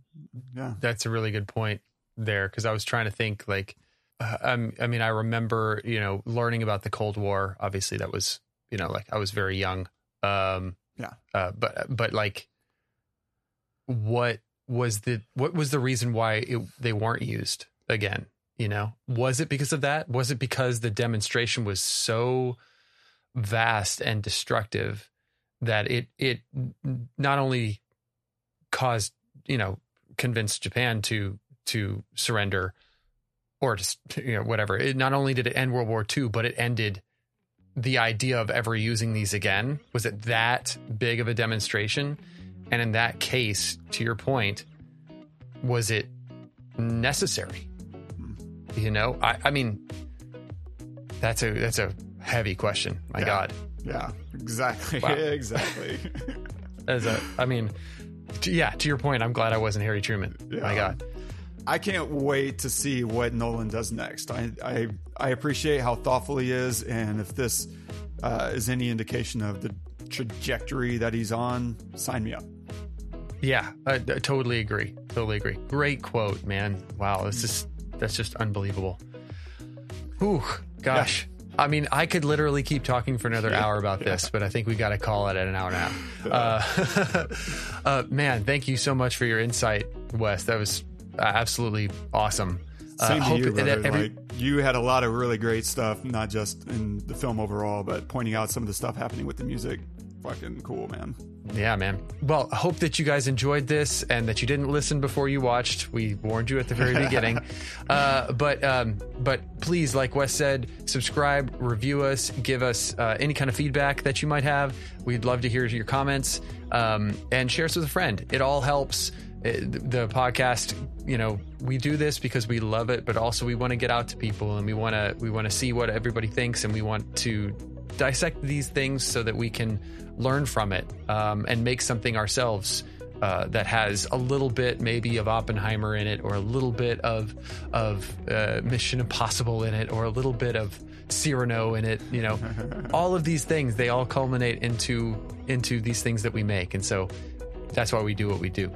Yeah, that's a really good point there because I was trying to think like, uh, um, I mean, I remember you know learning about the Cold War. Obviously, that was you know like I was very young. Um, yeah, uh, but but like, what was the what was the reason why it, they weren't used again? You know, was it because of that? Was it because the demonstration was so vast and destructive that it it not only caused you know convinced Japan to to surrender or just you know whatever. It not only did it end World War II, but it ended the idea of ever using these again. Was it that big of a demonstration? And in that case, to your point, was it necessary? You know, I, I mean, that's a that's a heavy question. My yeah. God. Yeah. Exactly. Wow. exactly. As a, I mean, to, yeah. To your point, I'm glad I wasn't Harry Truman. Yeah. My God. I can't wait to see what Nolan does next. I I, I appreciate how thoughtful he is, and if this uh, is any indication of the trajectory that he's on, sign me up. Yeah, I, I totally agree. Totally agree. Great quote, man. Wow, this is that's just unbelievable. Ooh, gosh. Yeah. I mean, I could literally keep talking for another hour about this, but I think we got to call it at an hour and a half. Uh, uh, man, thank you so much for your insight, Wes. That was absolutely awesome. Uh, Same to you, brother. Every, like, you had a lot of really great stuff, not just in the film overall, but pointing out some of the stuff happening with the music. Fucking cool, man. Yeah, man. Well, I hope that you guys enjoyed this and that you didn't listen before you watched. We warned you at the very beginning. Uh, but um, but please, like Wes said, subscribe, review us, give us uh, any kind of feedback that you might have. We'd love to hear your comments um, and share us with a friend. It all helps. It, the podcast, you know, we do this because we love it, but also we want to get out to people and we want to we want to see what everybody thinks and we want to dissect these things so that we can learn from it um, and make something ourselves uh, that has a little bit maybe of Oppenheimer in it, or a little bit of of uh, Mission Impossible in it, or a little bit of Cyrano in it. You know, all of these things they all culminate into into these things that we make, and so that's why we do what we do.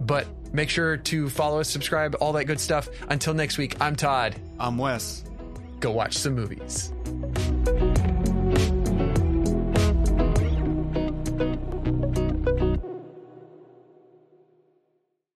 But make sure to follow us, subscribe, all that good stuff. Until next week, I'm Todd. I'm Wes. Go watch some movies.